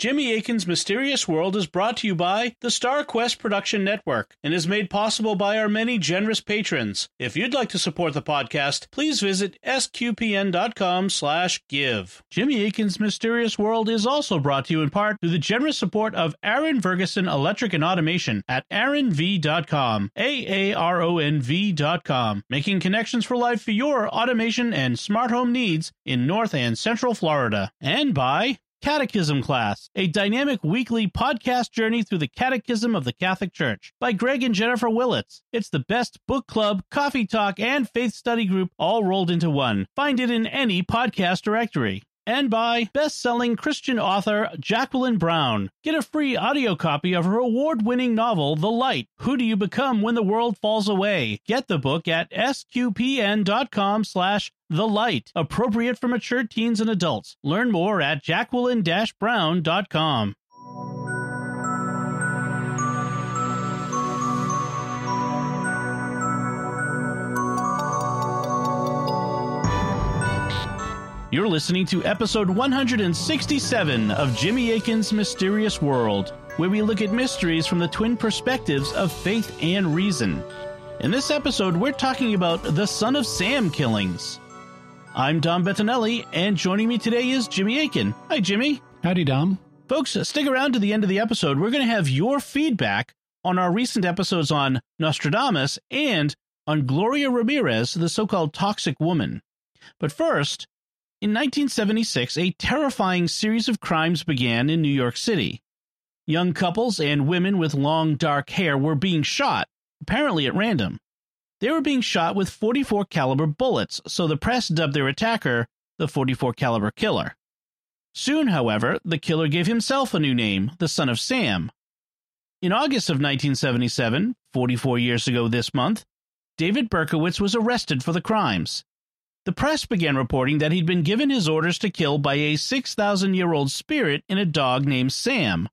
Jimmy Akin's Mysterious World is brought to you by the Star Quest Production Network and is made possible by our many generous patrons. If you'd like to support the podcast, please visit sqpn.com slash give. Jimmy Akin's Mysterious World is also brought to you in part through the generous support of Aaron Ferguson Electric and Automation at aaronv.com, A-A-R-O-N-V.com, making connections for life for your automation and smart home needs in North and Central Florida. And by Catechism Class, a dynamic weekly podcast journey through the Catechism of the Catholic Church by Greg and Jennifer Willits. It's the best book club, coffee talk, and faith study group all rolled into one. Find it in any podcast directory and by best-selling Christian author Jacqueline Brown. Get a free audio copy of her award-winning novel, The Light. Who do you become when the world falls away? Get the book at sqpn.com slash the Light, appropriate for mature teens and adults. Learn more at jacqueline-brown.com. You're listening to episode 167 of Jimmy Akin's Mysterious World, where we look at mysteries from the twin perspectives of faith and reason. In this episode, we're talking about the Son of Sam killings. I'm Dom Bettinelli, and joining me today is Jimmy Akin. Hi, Jimmy. Howdy, Dom. Folks, stick around to the end of the episode. We're going to have your feedback on our recent episodes on Nostradamus and on Gloria Ramirez, the so called toxic woman. But first, in 1976, a terrifying series of crimes began in New York City. Young couples and women with long dark hair were being shot, apparently at random. They were being shot with 44 caliber bullets, so the press dubbed their attacker the 44 caliber killer. Soon, however, the killer gave himself a new name, the Son of Sam. In August of 1977, 44 years ago this month, David Berkowitz was arrested for the crimes. The press began reporting that he'd been given his orders to kill by a 6,000 year old spirit in a dog named Sam.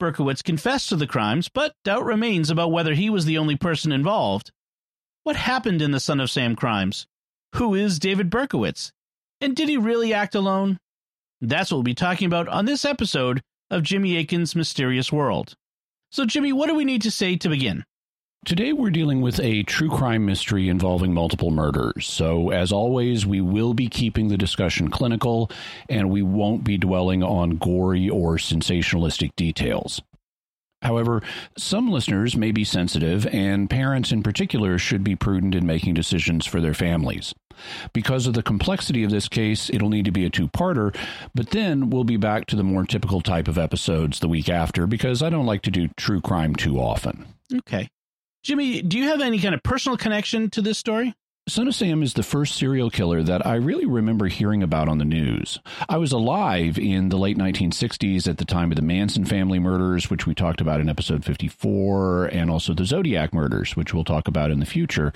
Berkowitz confessed to the crimes, but doubt remains about whether he was the only person involved. What happened in the Son of Sam crimes? Who is David Berkowitz? And did he really act alone? That's what we'll be talking about on this episode of Jimmy Akin's Mysterious World. So, Jimmy, what do we need to say to begin? Today we're dealing with a true crime mystery involving multiple murders. So, as always, we will be keeping the discussion clinical and we won't be dwelling on gory or sensationalistic details. However, some listeners may be sensitive, and parents in particular should be prudent in making decisions for their families. Because of the complexity of this case, it'll need to be a two parter, but then we'll be back to the more typical type of episodes the week after because I don't like to do true crime too often. Okay. Jimmy, do you have any kind of personal connection to this story? Son of Sam is the first serial killer that I really remember hearing about on the news. I was alive in the late 1960s at the time of the Manson family murders, which we talked about in episode 54, and also the Zodiac murders, which we'll talk about in the future.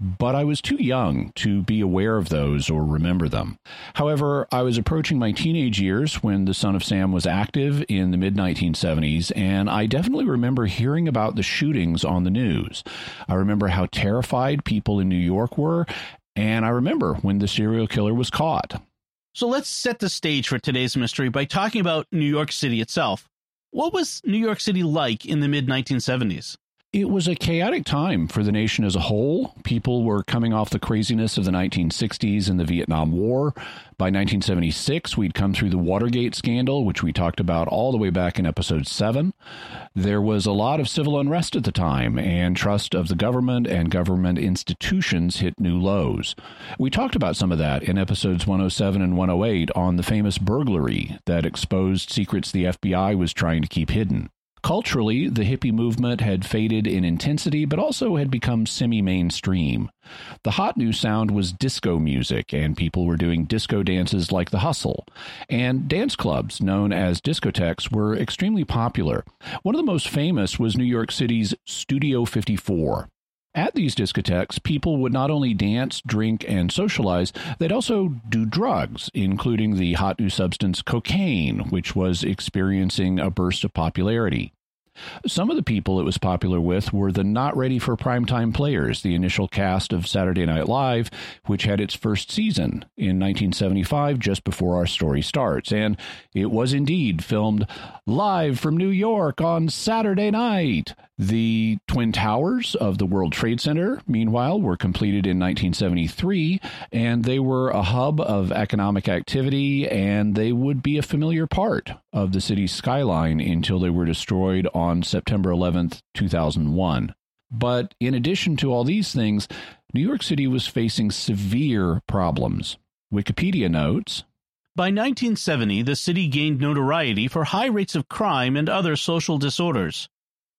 But I was too young to be aware of those or remember them. However, I was approaching my teenage years when the Son of Sam was active in the mid 1970s, and I definitely remember hearing about the shootings on the news. I remember how terrified people in New York were were. And I remember when the serial killer was caught. So let's set the stage for today's mystery by talking about New York City itself. What was New York City like in the mid 1970s? It was a chaotic time for the nation as a whole. People were coming off the craziness of the 1960s and the Vietnam War. By 1976, we'd come through the Watergate scandal, which we talked about all the way back in episode 7. There was a lot of civil unrest at the time, and trust of the government and government institutions hit new lows. We talked about some of that in episodes 107 and 108 on the famous burglary that exposed secrets the FBI was trying to keep hidden. Culturally, the hippie movement had faded in intensity, but also had become semi mainstream. The hot new sound was disco music, and people were doing disco dances like the hustle. And dance clubs, known as discotheques, were extremely popular. One of the most famous was New York City's Studio 54. At these discotheques, people would not only dance, drink, and socialize, they'd also do drugs, including the hot new substance cocaine, which was experiencing a burst of popularity. Some of the people it was popular with were the not ready for primetime players, the initial cast of Saturday Night Live, which had its first season in 1975, just before our story starts. And it was indeed filmed live from New York on Saturday night. The Twin Towers of the World Trade Center, meanwhile, were completed in 1973, and they were a hub of economic activity, and they would be a familiar part of the city's skyline until they were destroyed on September 11th, 2001. But in addition to all these things, New York City was facing severe problems. Wikipedia notes By 1970, the city gained notoriety for high rates of crime and other social disorders.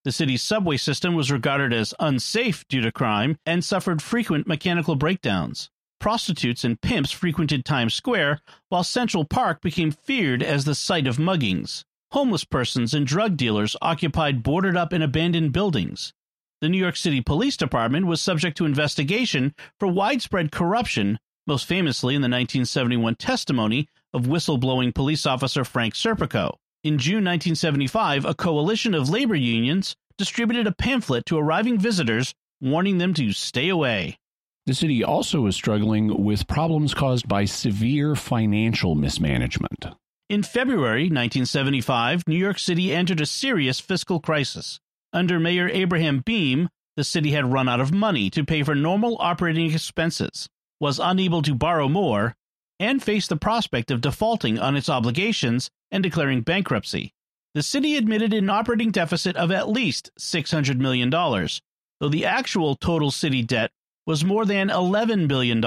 The city's subway system was regarded as unsafe due to crime and suffered frequent mechanical breakdowns. Prostitutes and pimps frequented Times Square, while Central Park became feared as the site of muggings. Homeless persons and drug dealers occupied boarded up and abandoned buildings. The New York City Police Department was subject to investigation for widespread corruption, most famously in the 1971 testimony of whistleblowing police officer Frank Serpico. In June 1975, a coalition of labor unions distributed a pamphlet to arriving visitors warning them to stay away. The city also was struggling with problems caused by severe financial mismanagement. In February 1975, New York City entered a serious fiscal crisis. Under Mayor Abraham Beame, the city had run out of money to pay for normal operating expenses, was unable to borrow more, and faced the prospect of defaulting on its obligations and declaring bankruptcy. The city admitted an operating deficit of at least $600 million, though the actual total city debt was more than $11 billion,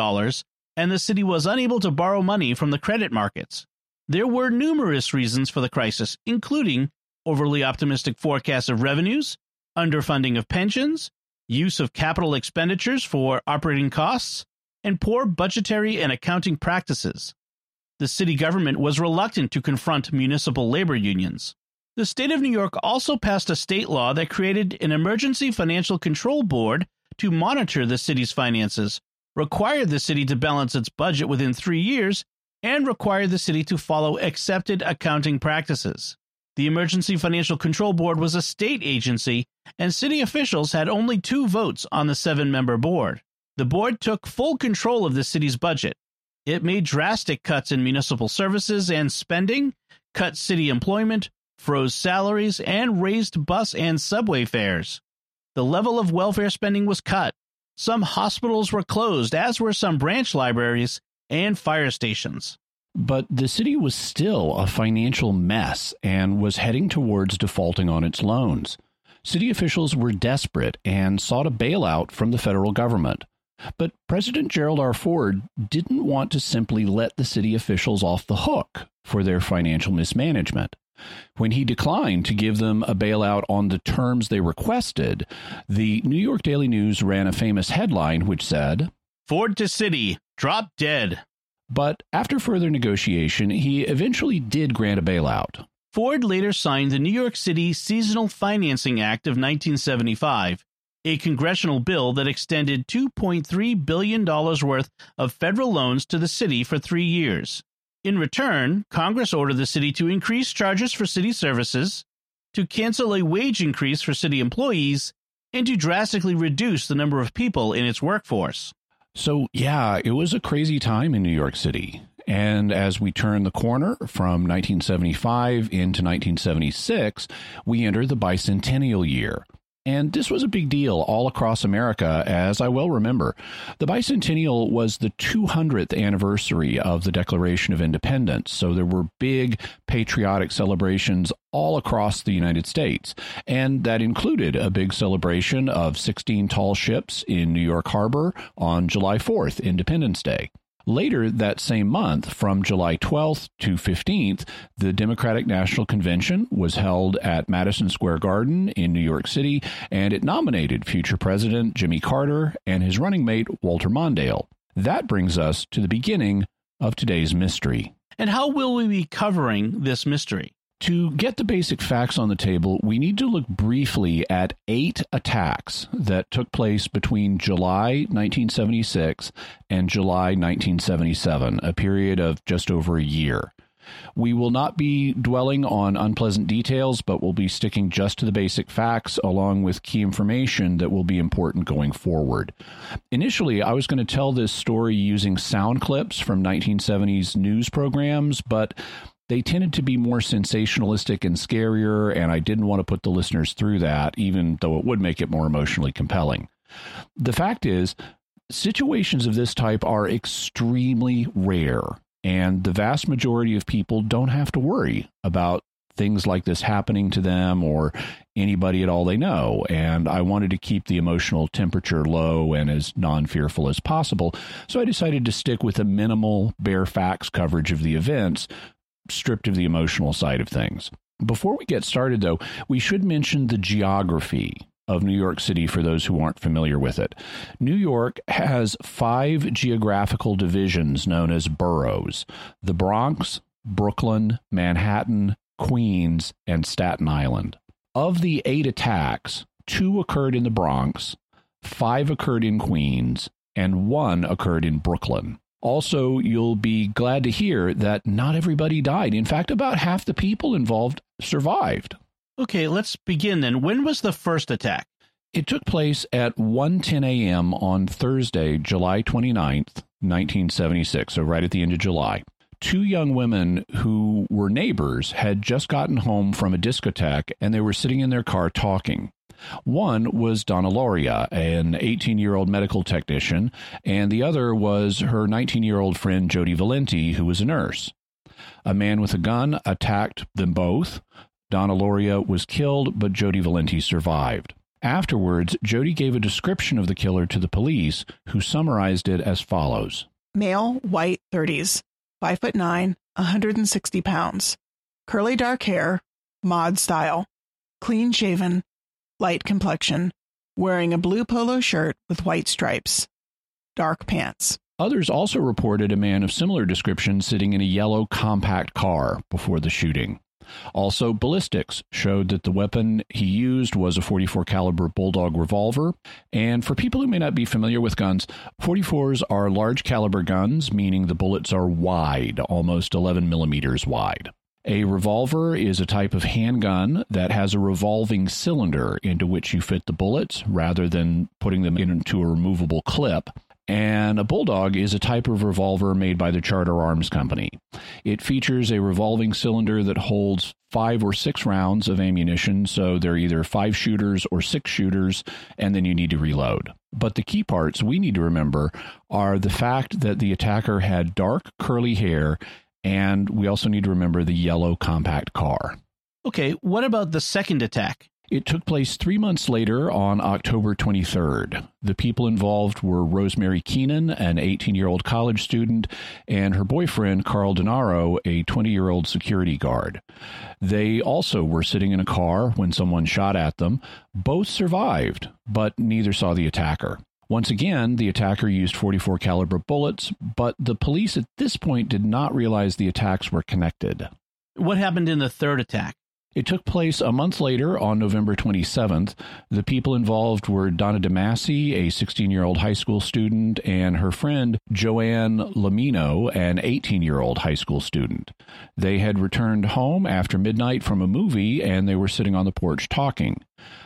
and the city was unable to borrow money from the credit markets. There were numerous reasons for the crisis, including overly optimistic forecasts of revenues, underfunding of pensions, use of capital expenditures for operating costs, and poor budgetary and accounting practices. The city government was reluctant to confront municipal labor unions. The state of New York also passed a state law that created an emergency financial control board to monitor the city's finances, required the city to balance its budget within three years, and required the city to follow accepted accounting practices. The Emergency Financial Control Board was a state agency, and city officials had only two votes on the seven member board. The board took full control of the city's budget. It made drastic cuts in municipal services and spending, cut city employment, froze salaries, and raised bus and subway fares. The level of welfare spending was cut. Some hospitals were closed, as were some branch libraries and fire stations. But the city was still a financial mess and was heading towards defaulting on its loans. City officials were desperate and sought a bailout from the federal government. But President Gerald R. Ford didn't want to simply let the city officials off the hook for their financial mismanagement. When he declined to give them a bailout on the terms they requested, the New York Daily News ran a famous headline which said, Ford to city, drop dead. But after further negotiation, he eventually did grant a bailout. Ford later signed the New York City Seasonal Financing Act of 1975, a congressional bill that extended $2.3 billion worth of federal loans to the city for three years. In return, Congress ordered the city to increase charges for city services, to cancel a wage increase for city employees, and to drastically reduce the number of people in its workforce. So, yeah, it was a crazy time in New York City. And as we turn the corner from 1975 into 1976, we enter the bicentennial year. And this was a big deal all across America, as I well remember. The bicentennial was the 200th anniversary of the Declaration of Independence, so there were big patriotic celebrations all across the United States. And that included a big celebration of 16 tall ships in New York Harbor on July 4th, Independence Day. Later that same month, from July 12th to 15th, the Democratic National Convention was held at Madison Square Garden in New York City, and it nominated future President Jimmy Carter and his running mate Walter Mondale. That brings us to the beginning of today's mystery. And how will we be covering this mystery? To get the basic facts on the table, we need to look briefly at eight attacks that took place between July 1976 and July 1977, a period of just over a year. We will not be dwelling on unpleasant details, but we'll be sticking just to the basic facts along with key information that will be important going forward. Initially, I was going to tell this story using sound clips from 1970s news programs, but they tended to be more sensationalistic and scarier, and I didn't want to put the listeners through that, even though it would make it more emotionally compelling. The fact is, situations of this type are extremely rare, and the vast majority of people don't have to worry about things like this happening to them or anybody at all they know. And I wanted to keep the emotional temperature low and as non fearful as possible. So I decided to stick with a minimal bare facts coverage of the events, stripped of the emotional side of things. Before we get started, though, we should mention the geography of New York City for those who aren't familiar with it. New York has five geographical divisions known as boroughs the Bronx, Brooklyn, Manhattan, Queens, and Staten Island. Of the eight attacks, two occurred in the Bronx, five occurred in Queens, and one occurred in Brooklyn. Also, you'll be glad to hear that not everybody died. In fact, about half the people involved survived. Okay, let's begin then. When was the first attack? It took place at 1:10 a.m. on Thursday, July 29th, 1976, so right at the end of July. Two young women who were neighbors had just gotten home from a discotheque and they were sitting in their car talking. One was Donna Lauria, an 18 year old medical technician, and the other was her 19 year old friend Jody Valenti, who was a nurse. A man with a gun attacked them both. Donna Lauria was killed, but Jody Valenti survived. Afterwards, Jody gave a description of the killer to the police, who summarized it as follows Male, white, 30s, 5 foot 9, 160 pounds, curly dark hair, mod style, clean shaven, light complexion, wearing a blue polo shirt with white stripes, dark pants. Others also reported a man of similar description sitting in a yellow compact car before the shooting. Also, ballistics showed that the weapon he used was a 44 caliber bulldog revolver. And for people who may not be familiar with guns, 44s are large caliber guns, meaning the bullets are wide, almost 11 millimeters wide. A revolver is a type of handgun that has a revolving cylinder into which you fit the bullets rather than putting them into a removable clip. And a Bulldog is a type of revolver made by the Charter Arms Company. It features a revolving cylinder that holds five or six rounds of ammunition, so they're either five shooters or six shooters, and then you need to reload. But the key parts we need to remember are the fact that the attacker had dark, curly hair, and we also need to remember the yellow compact car. Okay, what about the second attack? It took place three months later on October 23rd. The people involved were Rosemary Keenan, an 18 year old college student, and her boyfriend, Carl Denaro, a 20 year old security guard. They also were sitting in a car when someone shot at them. Both survived, but neither saw the attacker. Once again, the attacker used 44 caliber bullets, but the police at this point did not realize the attacks were connected. What happened in the third attack? It took place a month later on November 27th. The people involved were Donna DeMasi, a 16 year old high school student, and her friend Joanne Lomino, an 18 year old high school student. They had returned home after midnight from a movie and they were sitting on the porch talking.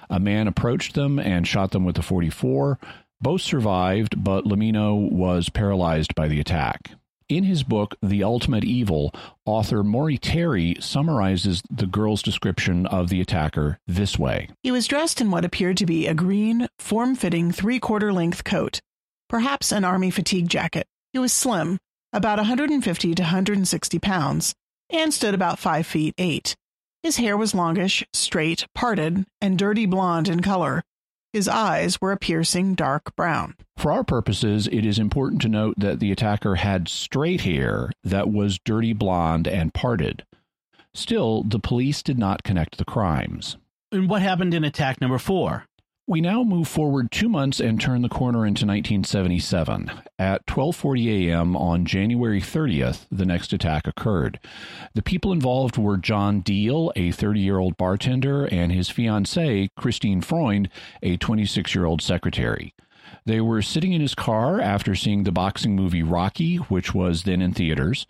A man approached them and shot them with a 44. Both survived, but Lomino was paralyzed by the attack. In his book, The Ultimate Evil, author Maury Terry summarizes the girl's description of the attacker this way He was dressed in what appeared to be a green, form fitting, three quarter length coat, perhaps an army fatigue jacket. He was slim, about 150 to 160 pounds, and stood about 5 feet 8. His hair was longish, straight, parted, and dirty blonde in color. His eyes were a piercing dark brown. For our purposes, it is important to note that the attacker had straight hair that was dirty blonde and parted. Still, the police did not connect the crimes. And what happened in attack number four? We now move forward two months and turn the corner into 1977. At 12:40 a.m. on January 30th, the next attack occurred. The people involved were John Diel, a 30-year-old bartender, and his fiancée, Christine Freund, a 26-year-old secretary. They were sitting in his car after seeing the boxing movie Rocky, which was then in theaters.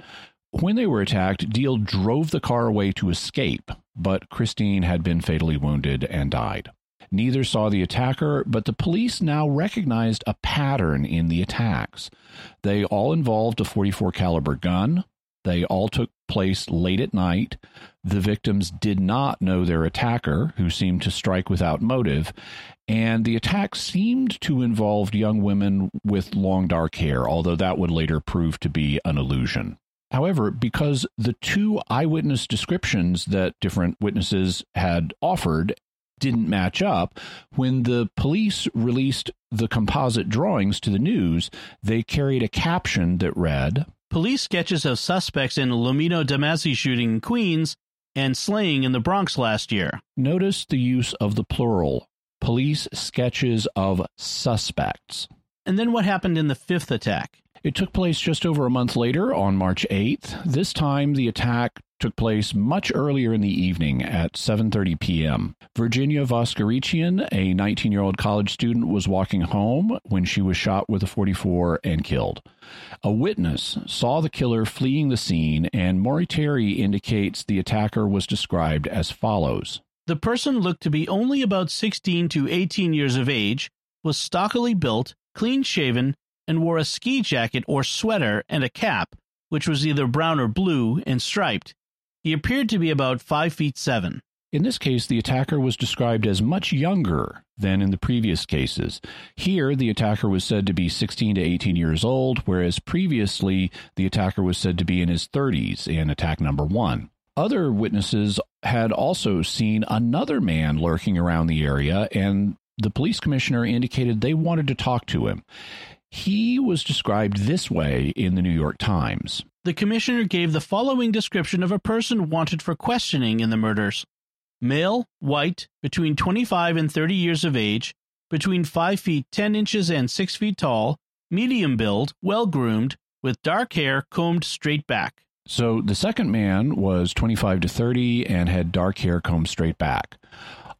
When they were attacked, Diel drove the car away to escape, but Christine had been fatally wounded and died. Neither saw the attacker, but the police now recognized a pattern in the attacks. They all involved a 44 caliber gun. They all took place late at night. The victims did not know their attacker, who seemed to strike without motive, and the attack seemed to involve young women with long dark hair, although that would later prove to be an illusion. However, because the two eyewitness descriptions that different witnesses had offered didn't match up, when the police released the composite drawings to the news, they carried a caption that read Police sketches of suspects in Lomino DeMasi shooting in Queens and slaying in the Bronx last year. Notice the use of the plural police sketches of suspects. And then what happened in the fifth attack? It took place just over a month later on March 8th. This time the attack took place much earlier in the evening at 7:30 p.m. Virginia Voskerichian, a 19-year-old college student, was walking home when she was shot with a 44 and killed. A witness saw the killer fleeing the scene and Maury Terry indicates the attacker was described as follows. The person looked to be only about 16 to 18 years of age, was stockily built, clean shaven, and wore a ski jacket or sweater and a cap, which was either brown or blue and striped. He appeared to be about five feet seven. In this case, the attacker was described as much younger than in the previous cases. Here, the attacker was said to be 16 to 18 years old, whereas previously the attacker was said to be in his 30s in attack number one. Other witnesses had also seen another man lurking around the area, and the police commissioner indicated they wanted to talk to him. He was described this way in the New York Times. The commissioner gave the following description of a person wanted for questioning in the murders male, white, between 25 and 30 years of age, between 5 feet 10 inches and 6 feet tall, medium build, well groomed, with dark hair combed straight back. So the second man was 25 to 30 and had dark hair combed straight back.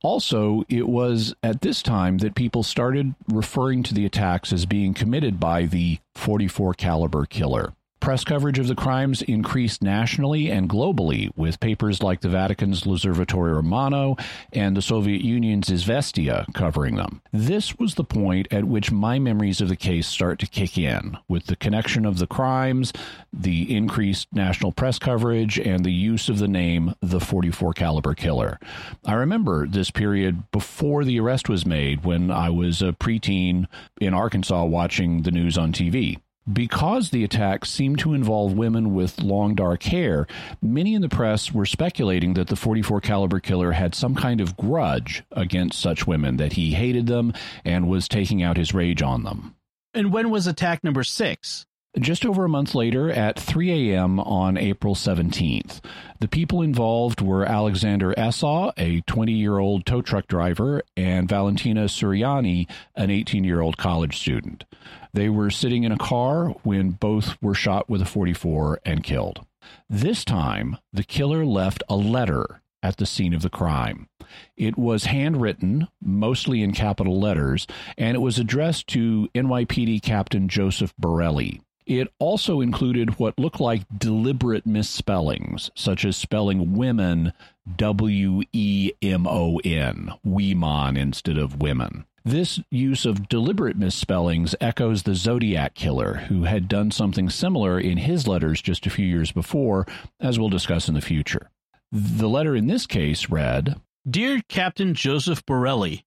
Also, it was at this time that people started referring to the attacks as being committed by the 44 caliber killer. Press coverage of the crimes increased nationally and globally, with papers like the Vatican's L'Osservatore Romano and the Soviet Union's Izvestia covering them. This was the point at which my memories of the case start to kick in, with the connection of the crimes, the increased national press coverage, and the use of the name the 44 caliber killer. I remember this period before the arrest was made when I was a preteen in Arkansas watching the news on TV. Because the attacks seemed to involve women with long dark hair, many in the press were speculating that the 44 caliber killer had some kind of grudge against such women that he hated them and was taking out his rage on them. And when was attack number 6? Just over a month later, at 3 a.m. on April 17th, the people involved were Alexander Esau, a 20 year old tow truck driver, and Valentina Suriani, an 18 year old college student. They were sitting in a car when both were shot with a 44 and killed. This time, the killer left a letter at the scene of the crime. It was handwritten, mostly in capital letters, and it was addressed to NYPD Captain Joseph Borelli. It also included what looked like deliberate misspellings, such as spelling women W E M O N, Weemon instead of women. This use of deliberate misspellings echoes the Zodiac killer, who had done something similar in his letters just a few years before, as we'll discuss in the future. The letter in this case read Dear Captain Joseph Borelli,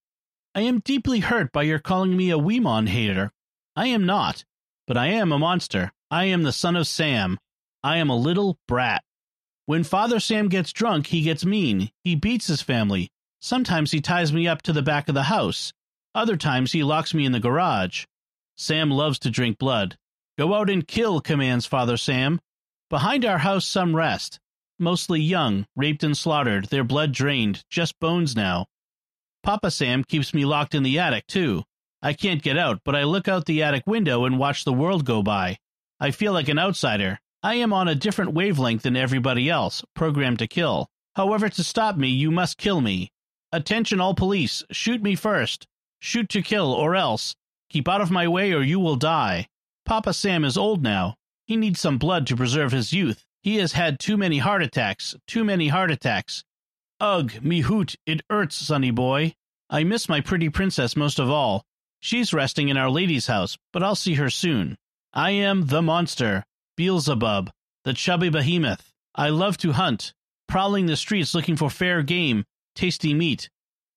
I am deeply hurt by your calling me a Weemon hater. I am not, but I am a monster. I am the son of Sam. I am a little brat. When Father Sam gets drunk, he gets mean. He beats his family. Sometimes he ties me up to the back of the house. Other times he locks me in the garage. Sam loves to drink blood. Go out and kill, commands Father Sam. Behind our house some rest. Mostly young, raped and slaughtered, their blood drained, just bones now. Papa Sam keeps me locked in the attic, too. I can't get out, but I look out the attic window and watch the world go by. I feel like an outsider. I am on a different wavelength than everybody else, programmed to kill. However, to stop me, you must kill me. Attention, all police, shoot me first. Shoot to kill, or else. Keep out of my way, or you will die. Papa Sam is old now. He needs some blood to preserve his youth. He has had too many heart attacks, too many heart attacks. Ugh, me hoot, it hurts, sonny boy. I miss my pretty princess most of all. She's resting in Our Lady's house, but I'll see her soon. I am the monster, Beelzebub, the chubby behemoth. I love to hunt, prowling the streets looking for fair game, tasty meat.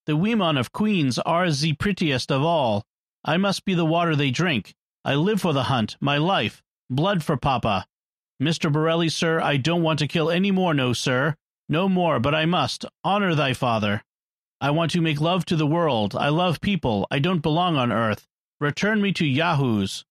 The women of queens are the prettiest of all. I must be the water they drink. I live for the hunt, my life, blood for papa. Mr. Borelli, sir, I don't want to kill any more, no, sir. No more, but I must. Honor thy father. I want to make love to the world. I love people. I don't belong on earth. Return me to Yahoos.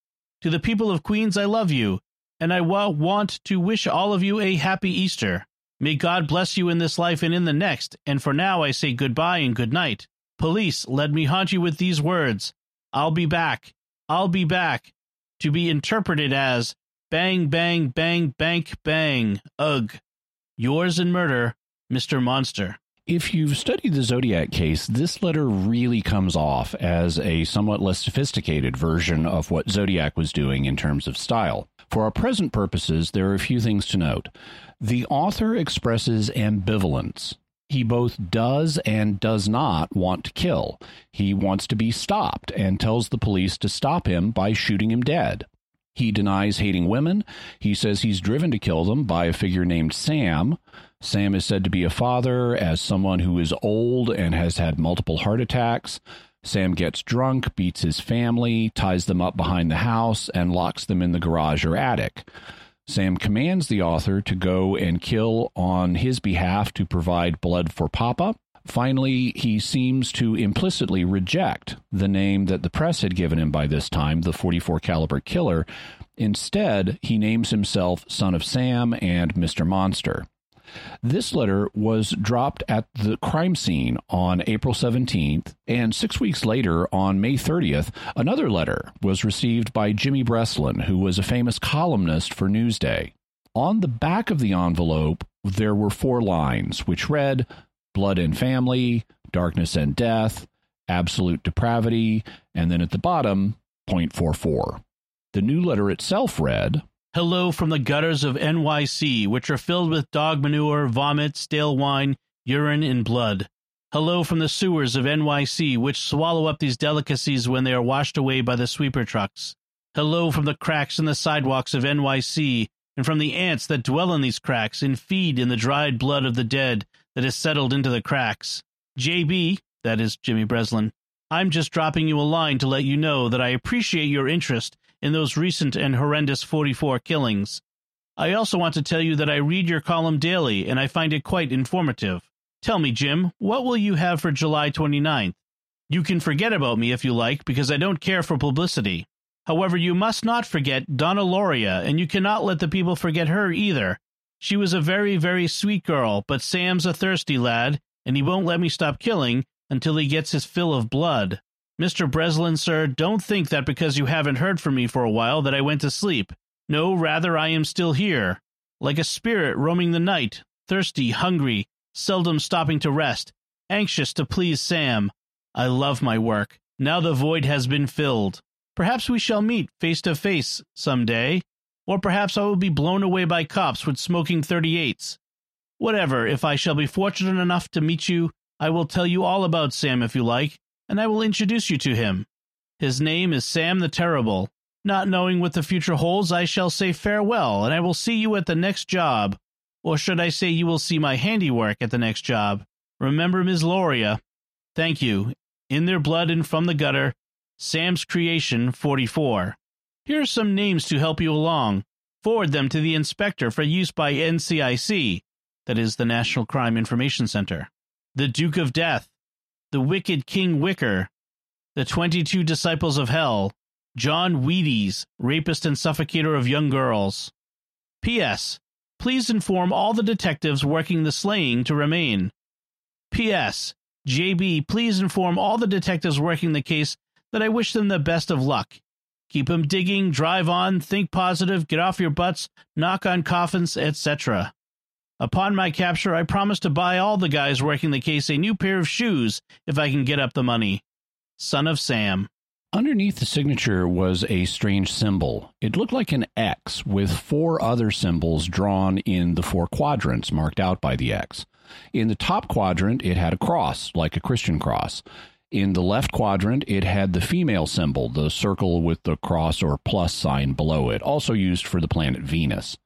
To the people of Queens, I love you, and I wa- want to wish all of you a happy Easter. May God bless you in this life and in the next, and for now I say goodbye and good night. Police, let me haunt you with these words. I'll be back. I'll be back. To be interpreted as bang, bang, bang, bank, bang. Ugh. Yours in murder, Mr. Monster. If you've studied the Zodiac case, this letter really comes off as a somewhat less sophisticated version of what Zodiac was doing in terms of style. For our present purposes, there are a few things to note. The author expresses ambivalence. He both does and does not want to kill. He wants to be stopped and tells the police to stop him by shooting him dead. He denies hating women. He says he's driven to kill them by a figure named Sam. Sam is said to be a father, as someone who is old and has had multiple heart attacks. Sam gets drunk, beats his family, ties them up behind the house, and locks them in the garage or attic. Sam commands the author to go and kill on his behalf to provide blood for Papa. Finally, he seems to implicitly reject the name that the press had given him by this time, the 44 caliber killer. Instead, he names himself Son of Sam and Mr. Monster. This letter was dropped at the crime scene on April 17th, and six weeks later, on May 30th, another letter was received by Jimmy Breslin, who was a famous columnist for Newsday. On the back of the envelope, there were four lines, which read Blood and Family, Darkness and Death, Absolute Depravity, and then at the bottom, 0.44. The new letter itself read Hello from the gutters of NYC, which are filled with dog manure, vomit, stale wine, urine, and blood. Hello from the sewers of NYC, which swallow up these delicacies when they are washed away by the sweeper trucks. Hello from the cracks in the sidewalks of NYC, and from the ants that dwell in these cracks and feed in the dried blood of the dead that is settled into the cracks. JB, that is Jimmy Breslin, I'm just dropping you a line to let you know that I appreciate your interest in those recent and horrendous 44 killings. I also want to tell you that I read your column daily and I find it quite informative. Tell me, Jim, what will you have for July 29th? You can forget about me if you like, because I don't care for publicity. However, you must not forget Donna Lauria, and you cannot let the people forget her either. She was a very, very sweet girl, but Sam's a thirsty lad, and he won't let me stop killing until he gets his fill of blood. Mr. Breslin, sir, don't think that because you haven't heard from me for a while that I went to sleep. No, rather, I am still here, like a spirit roaming the night, thirsty, hungry, seldom stopping to rest, anxious to please Sam. I love my work. Now the void has been filled. Perhaps we shall meet face to face some day, or perhaps I will be blown away by cops with smoking 38s. Whatever, if I shall be fortunate enough to meet you, I will tell you all about Sam if you like, and I will introduce you to him. His name is Sam the Terrible. Not knowing what the future holds, I shall say farewell, and I will see you at the next job. Or should I say you will see my handiwork at the next job? Remember Miss Lauria. Thank you. In their blood and from the gutter, Sam's Creation 44. Here are some names to help you along. Forward them to the inspector for use by NCIC, that is the National Crime Information Center. The Duke of Death, the Wicked King Wicker, the 22 Disciples of Hell, John Wheaties, rapist and suffocator of young girls. P.S. Please inform all the detectives working the slaying to remain. P.S. JB, please inform all the detectives working the case that I wish them the best of luck. Keep 'em digging, drive on, think positive, get off your butts, knock on coffins, etc. Upon my capture, I promise to buy all the guys working the case a new pair of shoes if I can get up the money. Son of Sam. Underneath the signature was a strange symbol. It looked like an X with four other symbols drawn in the four quadrants marked out by the X. In the top quadrant, it had a cross, like a Christian cross. In the left quadrant, it had the female symbol, the circle with the cross or plus sign below it, also used for the planet Venus.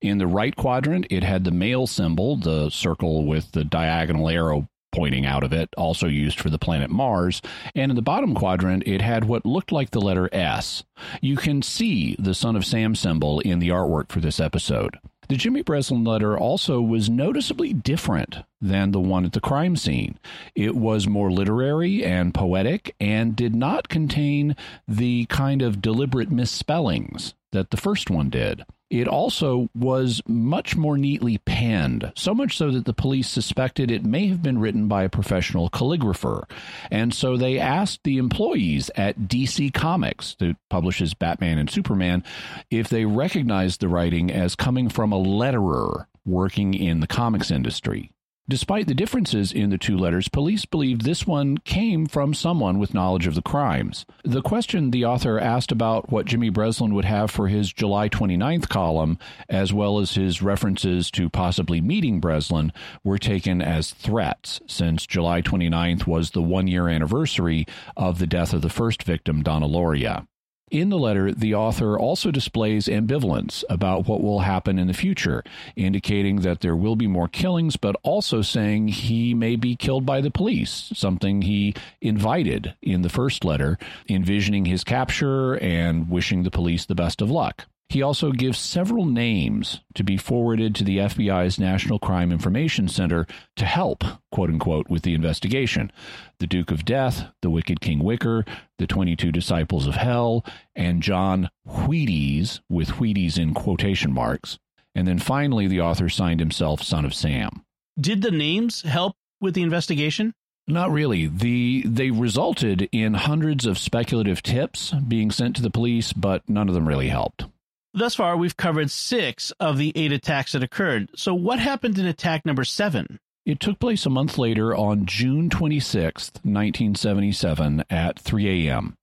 In the right quadrant, it had the male symbol, the circle with the diagonal arrow pointing out of it, also used for the planet Mars. And in the bottom quadrant, it had what looked like the letter S. You can see the Son of Sam symbol in the artwork for this episode. The Jimmy Breslin letter also was noticeably different than the one at the crime scene. It was more literary and poetic and did not contain the kind of deliberate misspellings that the first one did. It also was much more neatly penned, so much so that the police suspected it may have been written by a professional calligrapher. And so they asked the employees at DC Comics, that publishes Batman and Superman, if they recognized the writing as coming from a letterer working in the comics industry. Despite the differences in the two letters, police believed this one came from someone with knowledge of the crimes. The question the author asked about what Jimmy Breslin would have for his July 29th column, as well as his references to possibly meeting Breslin, were taken as threats, since July 29th was the one year anniversary of the death of the first victim, Donna Lauria. In the letter, the author also displays ambivalence about what will happen in the future, indicating that there will be more killings, but also saying he may be killed by the police, something he invited in the first letter, envisioning his capture and wishing the police the best of luck. He also gives several names to be forwarded to the FBI's National Crime Information Center to help, quote unquote, with the investigation. The Duke of Death, the Wicked King Wicker, the 22 Disciples of Hell, and John Wheaties, with Wheaties in quotation marks. And then finally, the author signed himself Son of Sam. Did the names help with the investigation? Not really. The they resulted in hundreds of speculative tips being sent to the police, but none of them really helped. Thus far, we've covered six of the eight attacks that occurred. So, what happened in attack number seven? It took place a month later on June 26, 1977, at 3 a.m.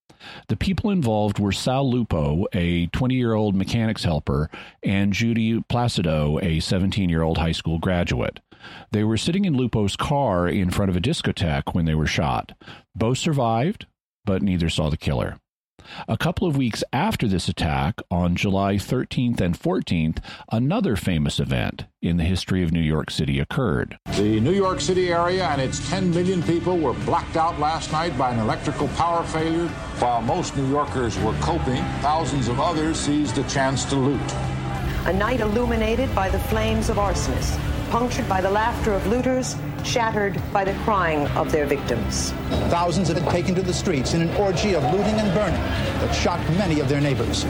The people involved were Sal Lupo, a 20 year old mechanics helper, and Judy Placido, a 17 year old high school graduate. They were sitting in Lupo's car in front of a discotheque when they were shot. Both survived, but neither saw the killer. A couple of weeks after this attack, on July 13th and 14th, another famous event in the history of New York City occurred. The New York City area and its 10 million people were blacked out last night by an electrical power failure. While most New Yorkers were coping, thousands of others seized a chance to loot. A night illuminated by the flames of arsonists, punctured by the laughter of looters, shattered by the crying of their victims. Thousands had taken to the streets in an orgy of looting and burning that shocked many of their neighbors.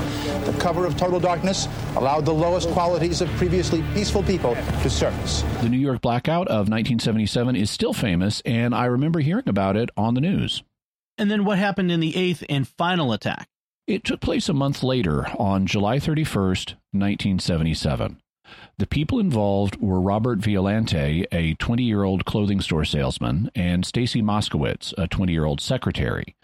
The cover of total darkness allowed the lowest qualities of previously peaceful people to surface. The New York blackout of 1977 is still famous, and I remember hearing about it on the news. And then what happened in the eighth and final attack? It took place a month later on July 31st, 1977. The people involved were Robert Violante, a 20 year old clothing store salesman, and Stacy Moskowitz, a 20 year old secretary.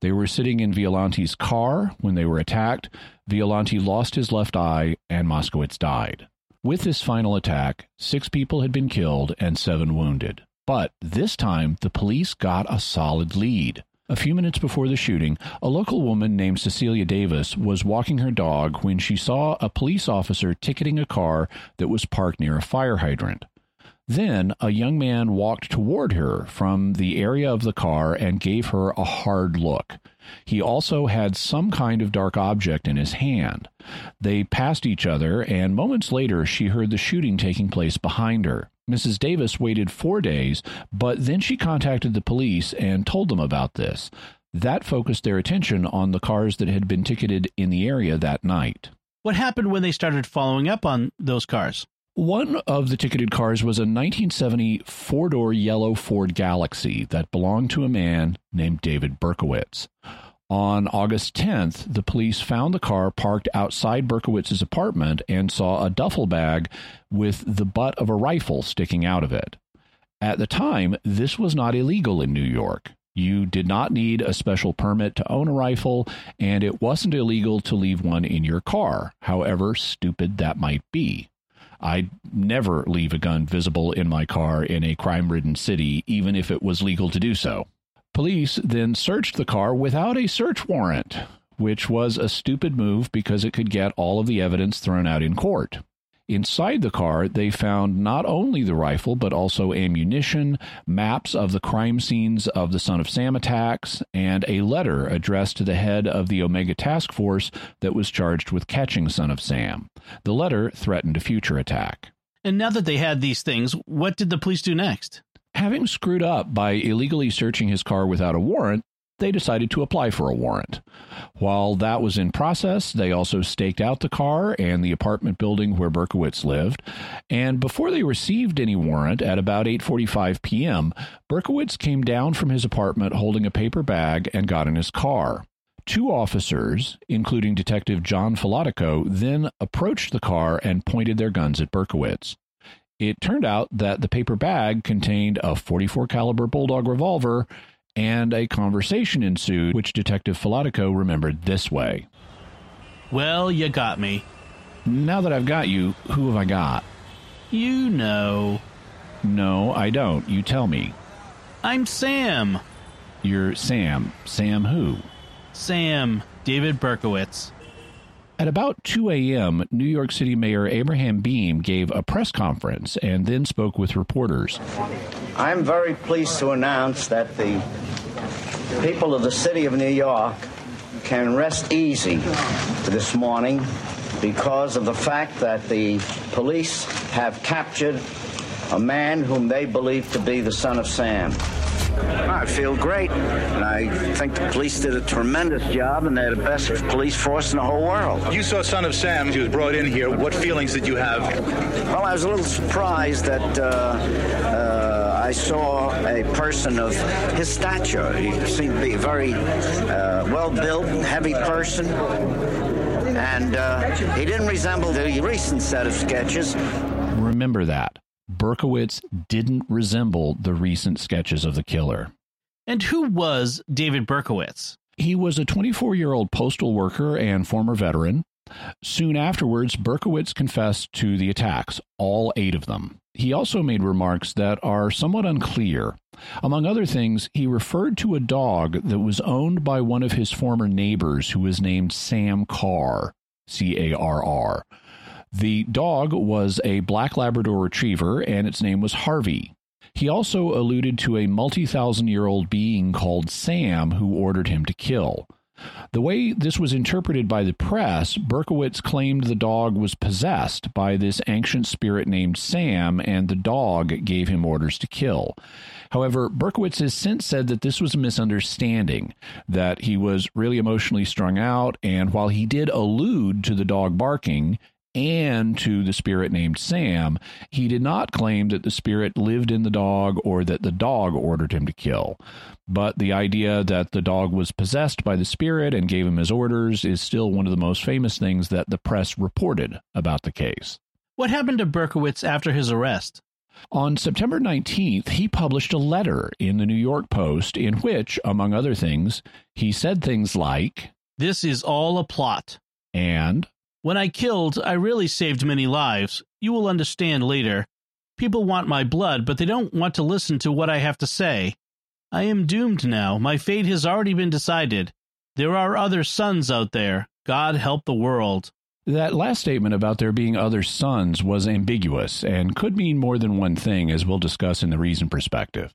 They were sitting in Violante's car when they were attacked. Violante lost his left eye, and Moskowitz died. With this final attack, six people had been killed and seven wounded. But this time, the police got a solid lead. A few minutes before the shooting, a local woman named Cecilia Davis was walking her dog when she saw a police officer ticketing a car that was parked near a fire hydrant. Then a young man walked toward her from the area of the car and gave her a hard look. He also had some kind of dark object in his hand. They passed each other, and moments later she heard the shooting taking place behind her. Mrs. Davis waited four days, but then she contacted the police and told them about this. That focused their attention on the cars that had been ticketed in the area that night. What happened when they started following up on those cars? One of the ticketed cars was a 1970 four door yellow Ford Galaxie that belonged to a man named David Berkowitz. On August 10th, the police found the car parked outside Berkowitz's apartment and saw a duffel bag with the butt of a rifle sticking out of it. At the time, this was not illegal in New York. You did not need a special permit to own a rifle, and it wasn't illegal to leave one in your car, however stupid that might be. I'd never leave a gun visible in my car in a crime ridden city, even if it was legal to do so. Police then searched the car without a search warrant, which was a stupid move because it could get all of the evidence thrown out in court. Inside the car, they found not only the rifle, but also ammunition, maps of the crime scenes of the Son of Sam attacks, and a letter addressed to the head of the Omega Task Force that was charged with catching Son of Sam. The letter threatened a future attack. And now that they had these things, what did the police do next? Having screwed up by illegally searching his car without a warrant, they decided to apply for a warrant. While that was in process, they also staked out the car and the apartment building where Berkowitz lived. And before they received any warrant at about 8:45 p.m., Berkowitz came down from his apartment holding a paper bag and got in his car. Two officers, including Detective John Falotico, then approached the car and pointed their guns at Berkowitz. It turned out that the paper bag contained a 44 caliber Bulldog revolver and a conversation ensued, which Detective Falotico remembered this way. Well, you got me. Now that I've got you, who have I got? You know. No, I don't. You tell me. I'm Sam. You're Sam. Sam who? Sam. David Berkowitz. At about 2 a.m., New York City Mayor Abraham Beame gave a press conference and then spoke with reporters. I'm very pleased to announce that the people of the city of New York can rest easy this morning because of the fact that the police have captured a man whom they believe to be the son of Sam. I feel great, and I think the police did a tremendous job, and they're the best police force in the whole world. You saw Son of Sam. He was brought in here. What feelings did you have? Well, I was a little surprised that uh, uh, I saw a person of his stature. He seemed to be a very uh, well-built, heavy person. And uh, he didn't resemble the recent set of sketches. Remember that. Berkowitz didn't resemble the recent sketches of the killer. And who was David Berkowitz? He was a 24 year old postal worker and former veteran. Soon afterwards, Berkowitz confessed to the attacks, all eight of them. He also made remarks that are somewhat unclear. Among other things, he referred to a dog that was owned by one of his former neighbors who was named Sam Carr, C A R R. The dog was a black Labrador retriever, and its name was Harvey. He also alluded to a multi thousand year old being called Sam who ordered him to kill. The way this was interpreted by the press, Berkowitz claimed the dog was possessed by this ancient spirit named Sam, and the dog gave him orders to kill. However, Berkowitz has since said that this was a misunderstanding, that he was really emotionally strung out, and while he did allude to the dog barking, and to the spirit named Sam, he did not claim that the spirit lived in the dog or that the dog ordered him to kill. But the idea that the dog was possessed by the spirit and gave him his orders is still one of the most famous things that the press reported about the case. What happened to Berkowitz after his arrest? On September 19th, he published a letter in the New York Post in which, among other things, he said things like, This is all a plot. And when I killed, I really saved many lives. You will understand later. People want my blood, but they don't want to listen to what I have to say. I am doomed now. My fate has already been decided. There are other sons out there. God help the world. That last statement about there being other sons was ambiguous and could mean more than one thing, as we'll discuss in the reason perspective.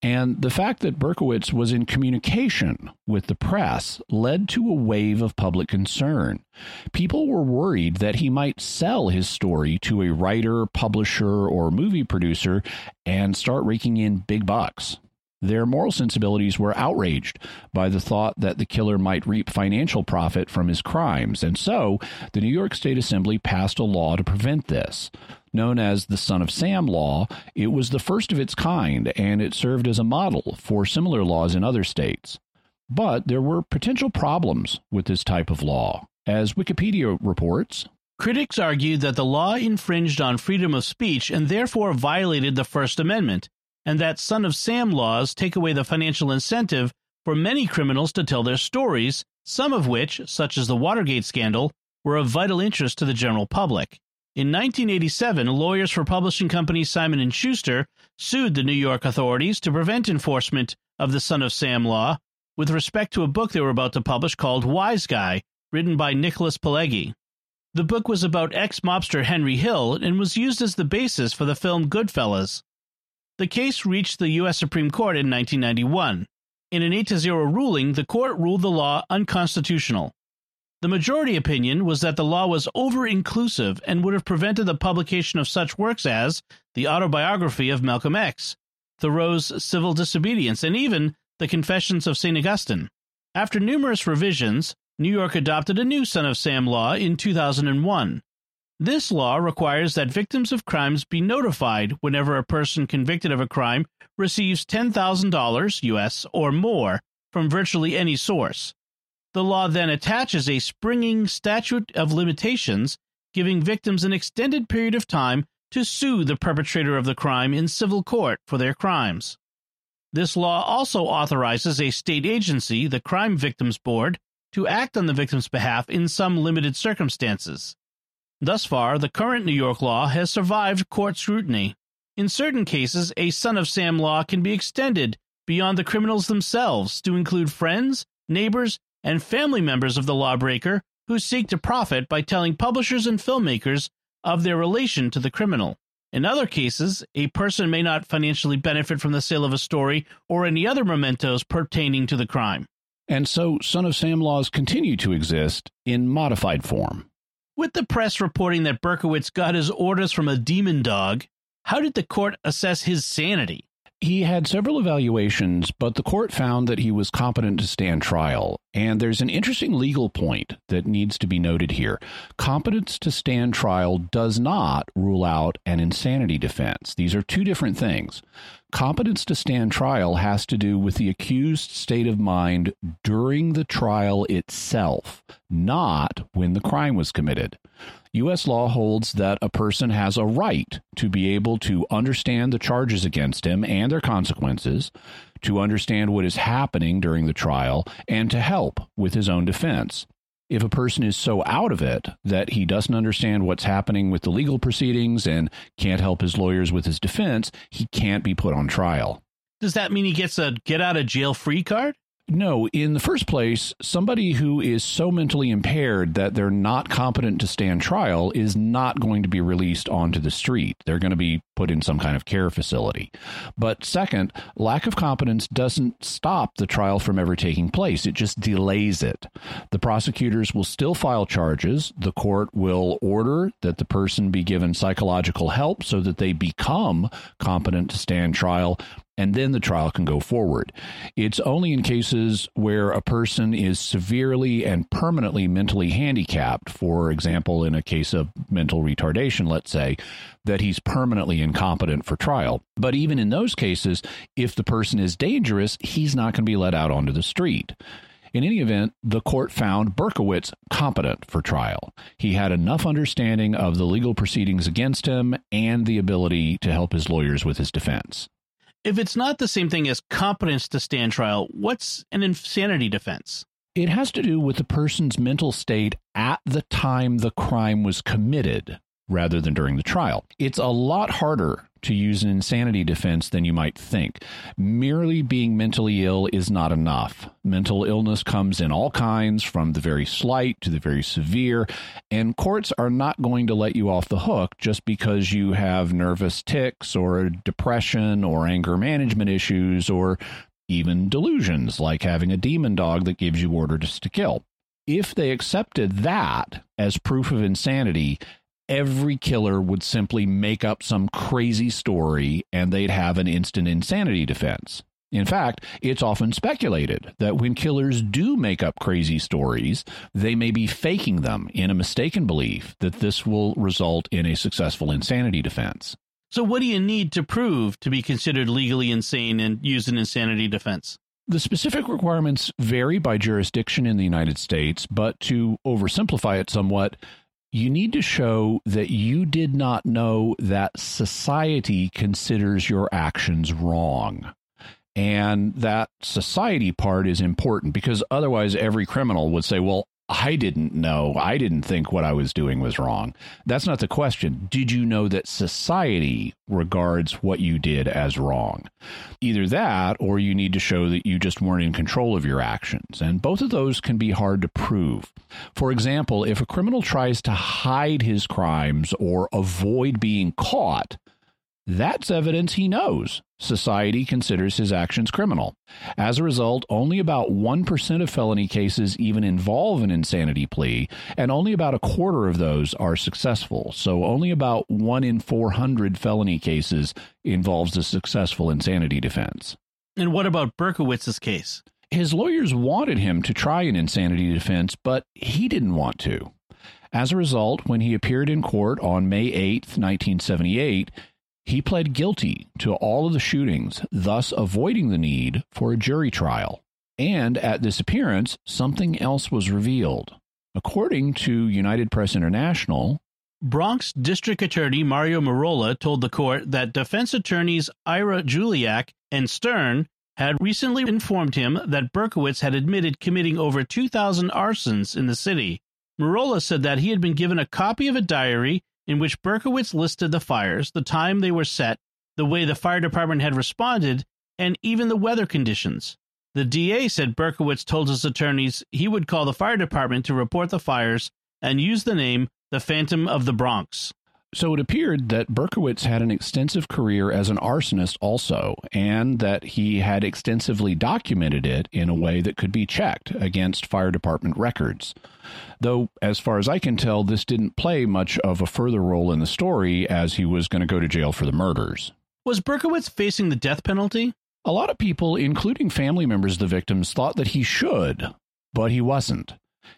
And the fact that Berkowitz was in communication with the press led to a wave of public concern. People were worried that he might sell his story to a writer, publisher, or movie producer and start raking in big bucks. Their moral sensibilities were outraged by the thought that the killer might reap financial profit from his crimes, and so the New York State Assembly passed a law to prevent this. Known as the Son of Sam Law, it was the first of its kind, and it served as a model for similar laws in other states. But there were potential problems with this type of law. As Wikipedia reports, Critics argued that the law infringed on freedom of speech and therefore violated the First Amendment and that son of Sam laws take away the financial incentive for many criminals to tell their stories, some of which, such as the Watergate scandal, were of vital interest to the general public. In 1987, lawyers for publishing company Simon & Schuster sued the New York authorities to prevent enforcement of the Son of Sam law with respect to a book they were about to publish called Wise Guy, written by Nicholas Pileggi. The book was about ex-mobster Henry Hill and was used as the basis for the film Goodfellas. The case reached the U.S. Supreme Court in 1991. In an 8 0 ruling, the court ruled the law unconstitutional. The majority opinion was that the law was over inclusive and would have prevented the publication of such works as the autobiography of Malcolm X, Thoreau's Civil Disobedience, and even the Confessions of St. Augustine. After numerous revisions, New York adopted a new Son of Sam law in 2001. This law requires that victims of crimes be notified whenever a person convicted of a crime receives $10,000 US or more from virtually any source. The law then attaches a springing statute of limitations, giving victims an extended period of time to sue the perpetrator of the crime in civil court for their crimes. This law also authorizes a state agency, the Crime Victims Board, to act on the victim's behalf in some limited circumstances. Thus far, the current New York law has survived court scrutiny. In certain cases, a son of Sam law can be extended beyond the criminals themselves to include friends, neighbors, and family members of the lawbreaker who seek to profit by telling publishers and filmmakers of their relation to the criminal. In other cases, a person may not financially benefit from the sale of a story or any other mementos pertaining to the crime. And so, Son of Sam laws continue to exist in modified form. With the press reporting that Berkowitz got his orders from a demon dog, how did the court assess his sanity? He had several evaluations, but the court found that he was competent to stand trial. And there's an interesting legal point that needs to be noted here. Competence to stand trial does not rule out an insanity defense. These are two different things. Competence to stand trial has to do with the accused state of mind during the trial itself, not when the crime was committed. U.S. law holds that a person has a right to be able to understand the charges against him and their consequences, to understand what is happening during the trial, and to help with his own defense. If a person is so out of it that he doesn't understand what's happening with the legal proceedings and can't help his lawyers with his defense, he can't be put on trial. Does that mean he gets a get out of jail free card? No, in the first place, somebody who is so mentally impaired that they're not competent to stand trial is not going to be released onto the street. They're going to be put in some kind of care facility. But second, lack of competence doesn't stop the trial from ever taking place, it just delays it. The prosecutors will still file charges. The court will order that the person be given psychological help so that they become competent to stand trial and then the trial can go forward. It's only in cases where a person is severely and permanently mentally handicapped, for example, in a case of mental retardation, let's say, that he's permanently incompetent for trial. But even in those cases, if the person is dangerous, he's not going to be let out onto the street. In any event, the court found Berkowitz competent for trial. He had enough understanding of the legal proceedings against him and the ability to help his lawyers with his defense if it's not the same thing as competence to stand trial, what's an insanity defense? It has to do with the person's mental state at the time the crime was committed rather than during the trial. It's a lot harder to use an insanity defense than you might think. Merely being mentally ill is not enough. Mental illness comes in all kinds, from the very slight to the very severe, and courts are not going to let you off the hook just because you have nervous tics or depression or anger management issues or even delusions like having a demon dog that gives you orders to kill. If they accepted that as proof of insanity, every killer would simply make up some crazy story and they'd have an instant insanity defense. In fact, it's often speculated that when killers do make up crazy stories, they may be faking them in a mistaken belief that this will result in a successful insanity defense. So, what do you need to prove to be considered legally insane and use an insanity defense? The specific requirements vary by jurisdiction in the United States, but to oversimplify it somewhat, you need to show that you did not know that society considers your actions wrong. And that society part is important because otherwise, every criminal would say, Well, I didn't know. I didn't think what I was doing was wrong. That's not the question. Did you know that society regards what you did as wrong? Either that, or you need to show that you just weren't in control of your actions. And both of those can be hard to prove. For example, if a criminal tries to hide his crimes or avoid being caught, that's evidence he knows society considers his actions criminal. As a result, only about 1% of felony cases even involve an insanity plea, and only about a quarter of those are successful. So only about 1 in 400 felony cases involves a successful insanity defense. And what about Berkowitz's case? His lawyers wanted him to try an insanity defense, but he didn't want to. As a result, when he appeared in court on May 8, 1978, he pled guilty to all of the shootings, thus avoiding the need for a jury trial. And at this appearance, something else was revealed. According to United Press International, Bronx District Attorney Mario Merola told the court that defense attorneys Ira Jultak and Stern had recently informed him that Berkowitz had admitted committing over 2,000 arsons in the city. Merola said that he had been given a copy of a diary in which Berkowitz listed the fires, the time they were set, the way the fire department had responded, and even the weather conditions. The DA said Berkowitz told his attorneys he would call the fire department to report the fires and use the name the Phantom of the Bronx. So it appeared that Berkowitz had an extensive career as an arsonist also, and that he had extensively documented it in a way that could be checked against fire department records. Though, as far as I can tell, this didn't play much of a further role in the story as he was going to go to jail for the murders. Was Berkowitz facing the death penalty? A lot of people, including family members of the victims, thought that he should, but he wasn't.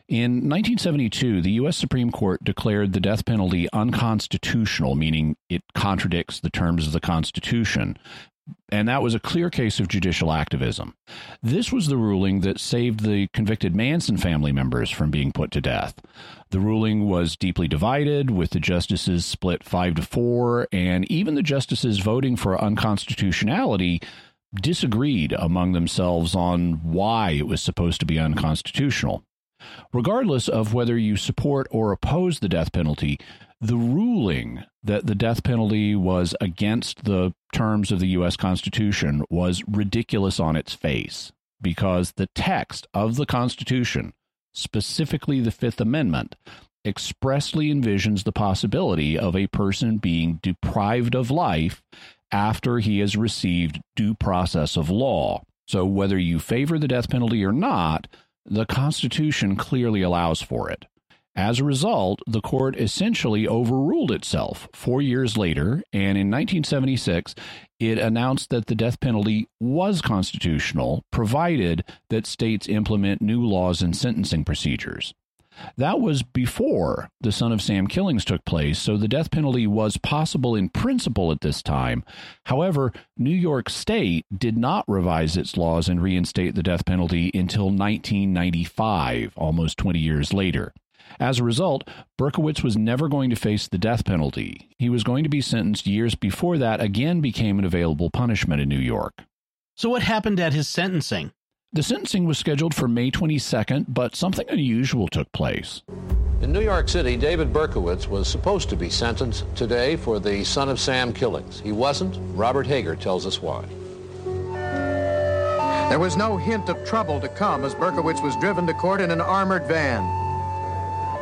In 1972, the U.S. Supreme Court declared the death penalty unconstitutional, meaning it contradicts the terms of the Constitution. And that was a clear case of judicial activism. This was the ruling that saved the convicted Manson family members from being put to death. The ruling was deeply divided, with the justices split five to four, and even the justices voting for unconstitutionality disagreed among themselves on why it was supposed to be unconstitutional. Regardless of whether you support or oppose the death penalty, the ruling that the death penalty was against the terms of the U.S. Constitution was ridiculous on its face because the text of the Constitution, specifically the Fifth Amendment, expressly envisions the possibility of a person being deprived of life after he has received due process of law. So, whether you favor the death penalty or not, the Constitution clearly allows for it. As a result, the court essentially overruled itself four years later, and in 1976, it announced that the death penalty was constitutional, provided that states implement new laws and sentencing procedures. That was before the Son of Sam killings took place, so the death penalty was possible in principle at this time. However, New York State did not revise its laws and reinstate the death penalty until 1995, almost 20 years later. As a result, Berkowitz was never going to face the death penalty. He was going to be sentenced years before that again became an available punishment in New York. So, what happened at his sentencing? The sentencing was scheduled for May 22nd, but something unusual took place. In New York City, David Berkowitz was supposed to be sentenced today for the Son of Sam killings. He wasn't. Robert Hager tells us why. There was no hint of trouble to come as Berkowitz was driven to court in an armored van.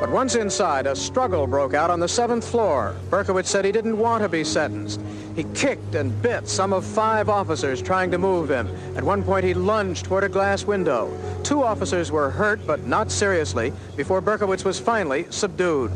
But once inside, a struggle broke out on the seventh floor. Berkowitz said he didn't want to be sentenced. He kicked and bit some of five officers trying to move him. At one point, he lunged toward a glass window. Two officers were hurt, but not seriously, before Berkowitz was finally subdued.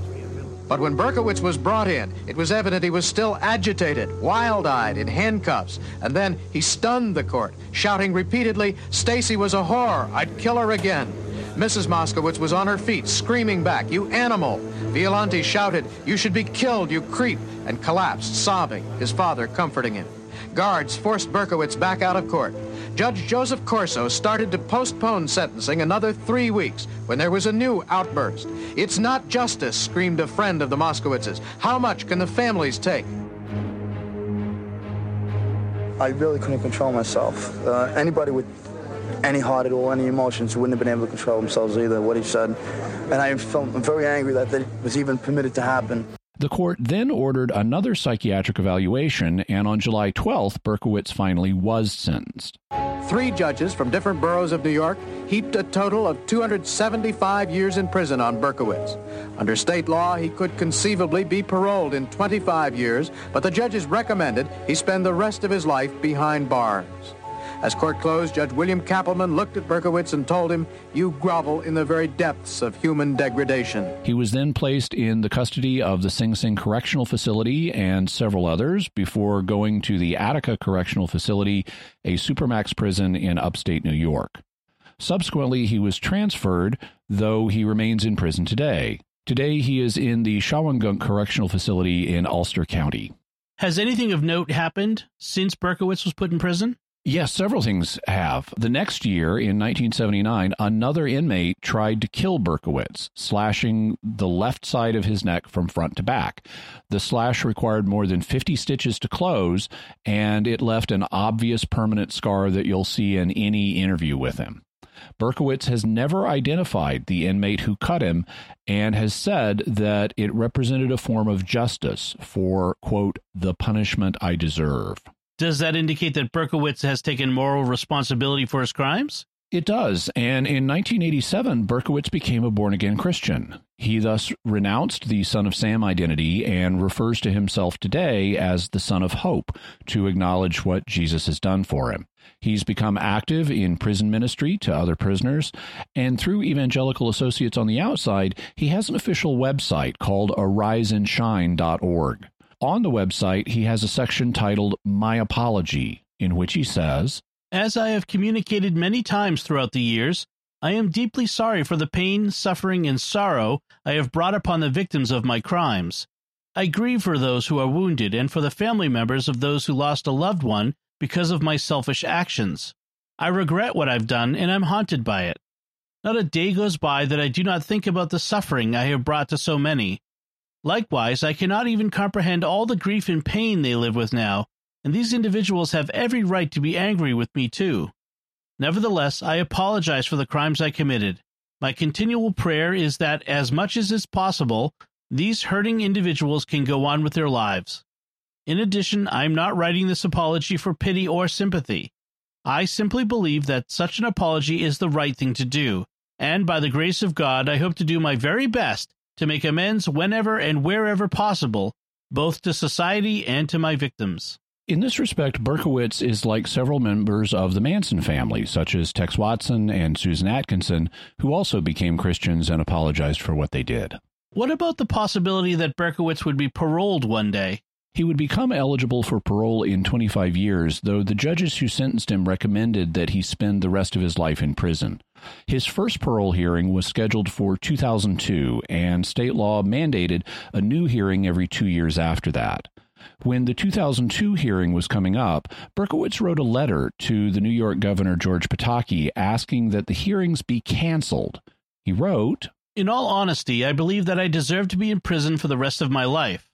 But when Berkowitz was brought in, it was evident he was still agitated, wild-eyed, in handcuffs. And then he stunned the court, shouting repeatedly, Stacy was a whore. I'd kill her again. Mrs. Moskowitz was on her feet, screaming back, You animal! Violante shouted, You should be killed, you creep, and collapsed, sobbing, his father comforting him. Guards forced Berkowitz back out of court. Judge Joseph Corso started to postpone sentencing another three weeks when there was a new outburst. It's not justice, screamed a friend of the Moskowitzes. How much can the families take? I really couldn't control myself. Uh, anybody with any heart at all, any emotions, wouldn't have been able to control themselves either, what he said. And I felt very angry that that was even permitted to happen. The court then ordered another psychiatric evaluation, and on July 12th, Berkowitz finally was sentenced. Three judges from different boroughs of New York heaped a total of 275 years in prison on Berkowitz. Under state law, he could conceivably be paroled in 25 years, but the judges recommended he spend the rest of his life behind bars. As court closed, Judge William Kapelman looked at Berkowitz and told him, You grovel in the very depths of human degradation. He was then placed in the custody of the Sing Sing Correctional Facility and several others before going to the Attica Correctional Facility, a supermax prison in upstate New York. Subsequently, he was transferred, though he remains in prison today. Today, he is in the Shawangunk Correctional Facility in Ulster County. Has anything of note happened since Berkowitz was put in prison? Yes, several things have. The next year, in 1979, another inmate tried to kill Berkowitz, slashing the left side of his neck from front to back. The slash required more than 50 stitches to close, and it left an obvious permanent scar that you'll see in any interview with him. Berkowitz has never identified the inmate who cut him and has said that it represented a form of justice for, quote, the punishment I deserve. Does that indicate that Berkowitz has taken moral responsibility for his crimes? It does. And in 1987, Berkowitz became a born again Christian. He thus renounced the Son of Sam identity and refers to himself today as the Son of Hope to acknowledge what Jesus has done for him. He's become active in prison ministry to other prisoners, and through Evangelical Associates on the outside, he has an official website called ariseandshine.org. On the website, he has a section titled My Apology, in which he says, As I have communicated many times throughout the years, I am deeply sorry for the pain, suffering, and sorrow I have brought upon the victims of my crimes. I grieve for those who are wounded and for the family members of those who lost a loved one because of my selfish actions. I regret what I've done and I'm haunted by it. Not a day goes by that I do not think about the suffering I have brought to so many. Likewise, I cannot even comprehend all the grief and pain they live with now, and these individuals have every right to be angry with me too. Nevertheless, I apologize for the crimes I committed. My continual prayer is that, as much as is possible, these hurting individuals can go on with their lives. In addition, I am not writing this apology for pity or sympathy. I simply believe that such an apology is the right thing to do, and by the grace of God, I hope to do my very best to make amends whenever and wherever possible, both to society and to my victims. In this respect, Berkowitz is like several members of the Manson family, such as Tex Watson and Susan Atkinson, who also became Christians and apologized for what they did. What about the possibility that Berkowitz would be paroled one day? He would become eligible for parole in 25 years, though the judges who sentenced him recommended that he spend the rest of his life in prison. His first parole hearing was scheduled for 2002, and state law mandated a new hearing every two years after that. When the 2002 hearing was coming up, Berkowitz wrote a letter to the New York Governor George Pataki asking that the hearings be canceled. He wrote, In all honesty, I believe that I deserve to be in prison for the rest of my life.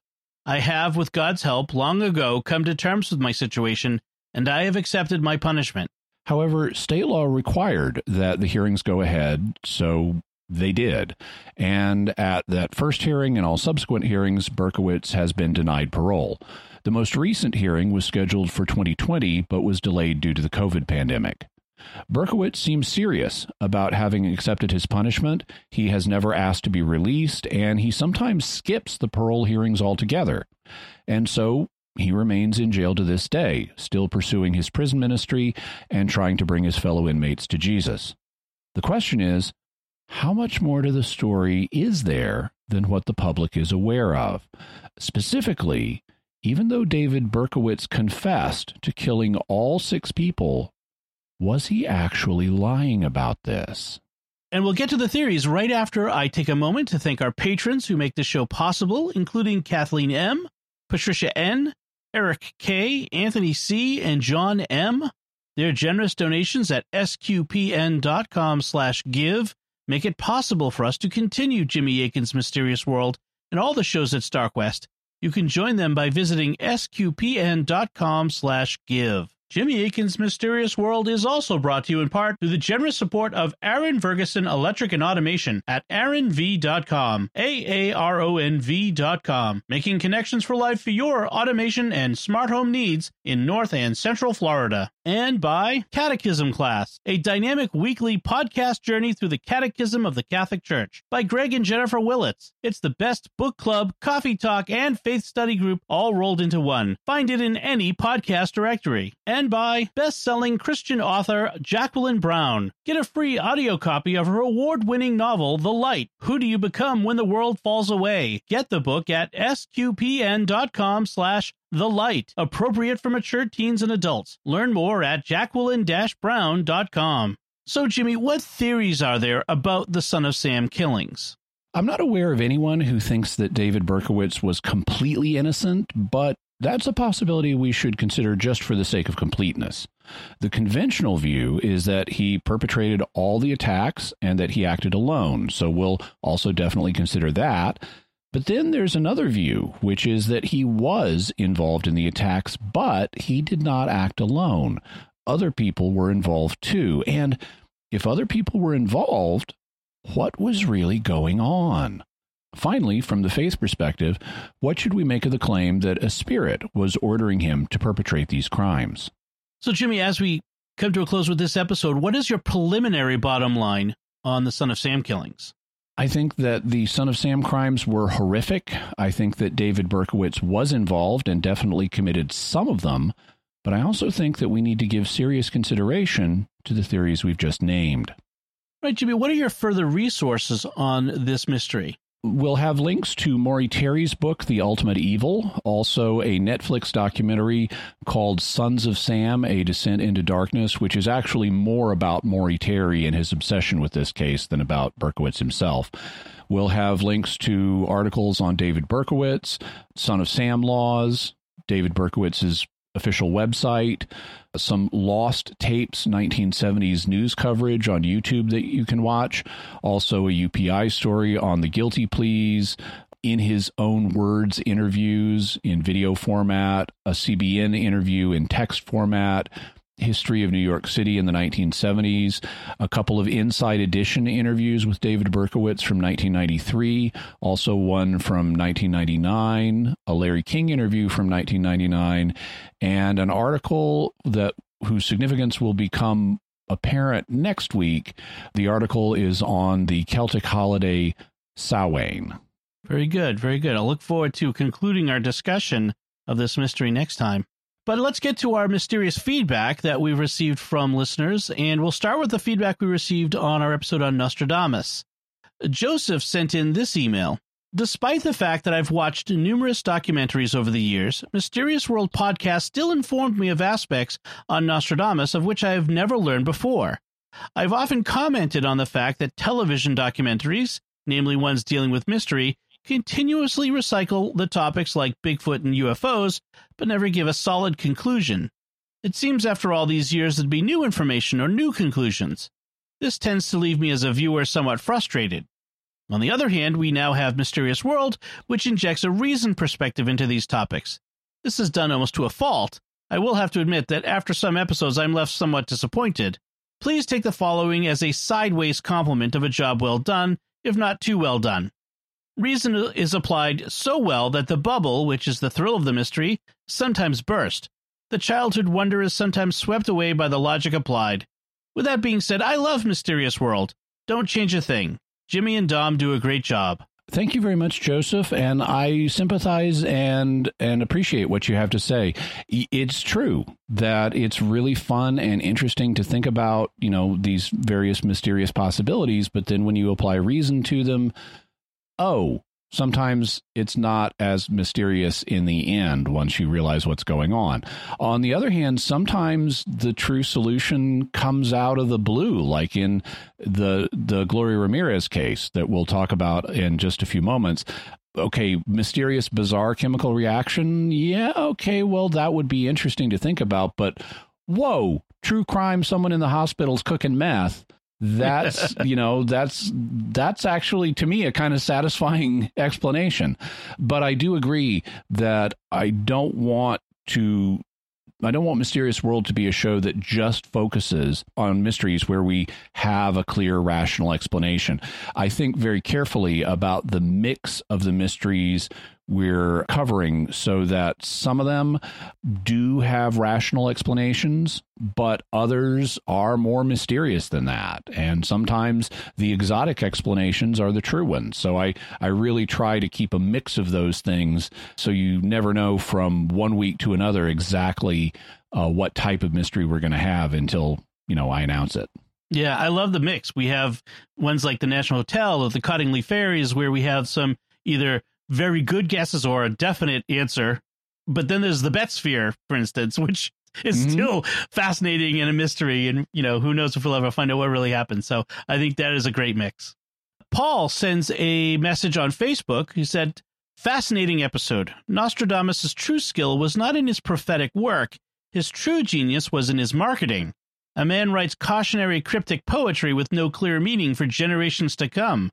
I have, with God's help, long ago come to terms with my situation, and I have accepted my punishment. However, state law required that the hearings go ahead, so they did. And at that first hearing and all subsequent hearings, Berkowitz has been denied parole. The most recent hearing was scheduled for 2020, but was delayed due to the COVID pandemic. Berkowitz seems serious about having accepted his punishment. He has never asked to be released, and he sometimes skips the parole hearings altogether. And so he remains in jail to this day, still pursuing his prison ministry and trying to bring his fellow inmates to Jesus. The question is how much more to the story is there than what the public is aware of? Specifically, even though David Berkowitz confessed to killing all six people was he actually lying about this? And we'll get to the theories right after I take a moment to thank our patrons who make this show possible, including Kathleen M., Patricia N., Eric K., Anthony C., and John M. Their generous donations at sqpn.com slash give make it possible for us to continue Jimmy Akin's Mysterious World and all the shows at StarQuest. You can join them by visiting sqpn.com slash give. Jimmy Akin's Mysterious World is also brought to you in part through the generous support of Aaron Ferguson Electric and Automation at aaronv.com, A-A-R-O-N V.com, making connections for life for your automation and smart home needs in North and Central Florida. And by Catechism Class, a dynamic weekly podcast journey through the Catechism of the Catholic Church by Greg and Jennifer Willits. It's the best book club, coffee talk, and faith study group all rolled into one. Find it in any podcast directory. And by best-selling Christian author Jacqueline Brown. Get a free audio copy of her award-winning novel, The Light. Who do you become when the world falls away? Get the book at sqpn.com slash the Light, appropriate for mature teens and adults. Learn more at jacqueline-brown.com. So, Jimmy, what theories are there about the Son of Sam killings? I'm not aware of anyone who thinks that David Berkowitz was completely innocent, but that's a possibility we should consider just for the sake of completeness. The conventional view is that he perpetrated all the attacks and that he acted alone, so we'll also definitely consider that. But then there's another view, which is that he was involved in the attacks, but he did not act alone. Other people were involved too. And if other people were involved, what was really going on? Finally, from the faith perspective, what should we make of the claim that a spirit was ordering him to perpetrate these crimes? So, Jimmy, as we come to a close with this episode, what is your preliminary bottom line on the Son of Sam killings? I think that the Son of Sam crimes were horrific. I think that David Berkowitz was involved and definitely committed some of them. But I also think that we need to give serious consideration to the theories we've just named. Right, Jimmy, what are your further resources on this mystery? We'll have links to Maury Terry's book, The Ultimate Evil, also a Netflix documentary called Sons of Sam A Descent into Darkness, which is actually more about Maury Terry and his obsession with this case than about Berkowitz himself. We'll have links to articles on David Berkowitz, Son of Sam laws, David Berkowitz's official website, some lost tapes, 1970s news coverage on YouTube that you can watch, also a UPI story on the guilty pleas, in his own words interviews in video format, a CBN interview in text format, history of New York City in the 1970s, a couple of Inside Edition interviews with David Berkowitz from 1993, also one from 1999, a Larry King interview from 1999, and an article that whose significance will become apparent next week. The article is on the Celtic holiday Samhain. Very good, very good. I'll look forward to concluding our discussion of this mystery next time. But let's get to our mysterious feedback that we've received from listeners, and we'll start with the feedback we received on our episode on Nostradamus. Joseph sent in this email. Despite the fact that I've watched numerous documentaries over the years, Mysterious World podcast still informed me of aspects on Nostradamus of which I have never learned before. I've often commented on the fact that television documentaries, namely ones dealing with mystery, continuously recycle the topics like Bigfoot and UFOs, but never give a solid conclusion. It seems after all these years there'd be new information or new conclusions. This tends to leave me as a viewer somewhat frustrated. On the other hand, we now have Mysterious World, which injects a reasoned perspective into these topics. This is done almost to a fault. I will have to admit that after some episodes I'm left somewhat disappointed. Please take the following as a sideways compliment of a job well done, if not too well done. Reason is applied so well that the bubble, which is the thrill of the mystery, sometimes burst. The childhood wonder is sometimes swept away by the logic applied. With that being said, I love Mysterious World. Don't change a thing. Jimmy and Dom do a great job. Thank you very much, Joseph, and I sympathize and and appreciate what you have to say. It's true that it's really fun and interesting to think about, you know, these various mysterious possibilities, but then when you apply reason to them, oh, sometimes it's not as mysterious in the end once you realize what's going on. On the other hand, sometimes the true solution comes out of the blue, like in the the Gloria Ramirez case that we'll talk about in just a few moments. Okay, mysterious, bizarre chemical reaction. Yeah, okay, well, that would be interesting to think about, but whoa, true crime, someone in the hospital's cooking meth. That's, you know, that's that's actually to me a kind of satisfying explanation. But I do agree that I don't want to I don't want Mysterious World to be a show that just focuses on mysteries where we have a clear rational explanation. I think very carefully about the mix of the mysteries we're covering so that some of them do have rational explanations, but others are more mysterious than that. And sometimes the exotic explanations are the true ones. So I, I really try to keep a mix of those things so you never know from one week to another exactly uh, what type of mystery we're going to have until, you know, I announce it. Yeah, I love the mix. We have ones like the National Hotel or the Cottingley Fairies where we have some either very good guesses or a definite answer. But then there's the Betz sphere, for instance, which is mm-hmm. still fascinating and a mystery. And, you know, who knows if we'll ever find out what really happened. So I think that is a great mix. Paul sends a message on Facebook. He said, Fascinating episode. Nostradamus' true skill was not in his prophetic work, his true genius was in his marketing. A man writes cautionary cryptic poetry with no clear meaning for generations to come.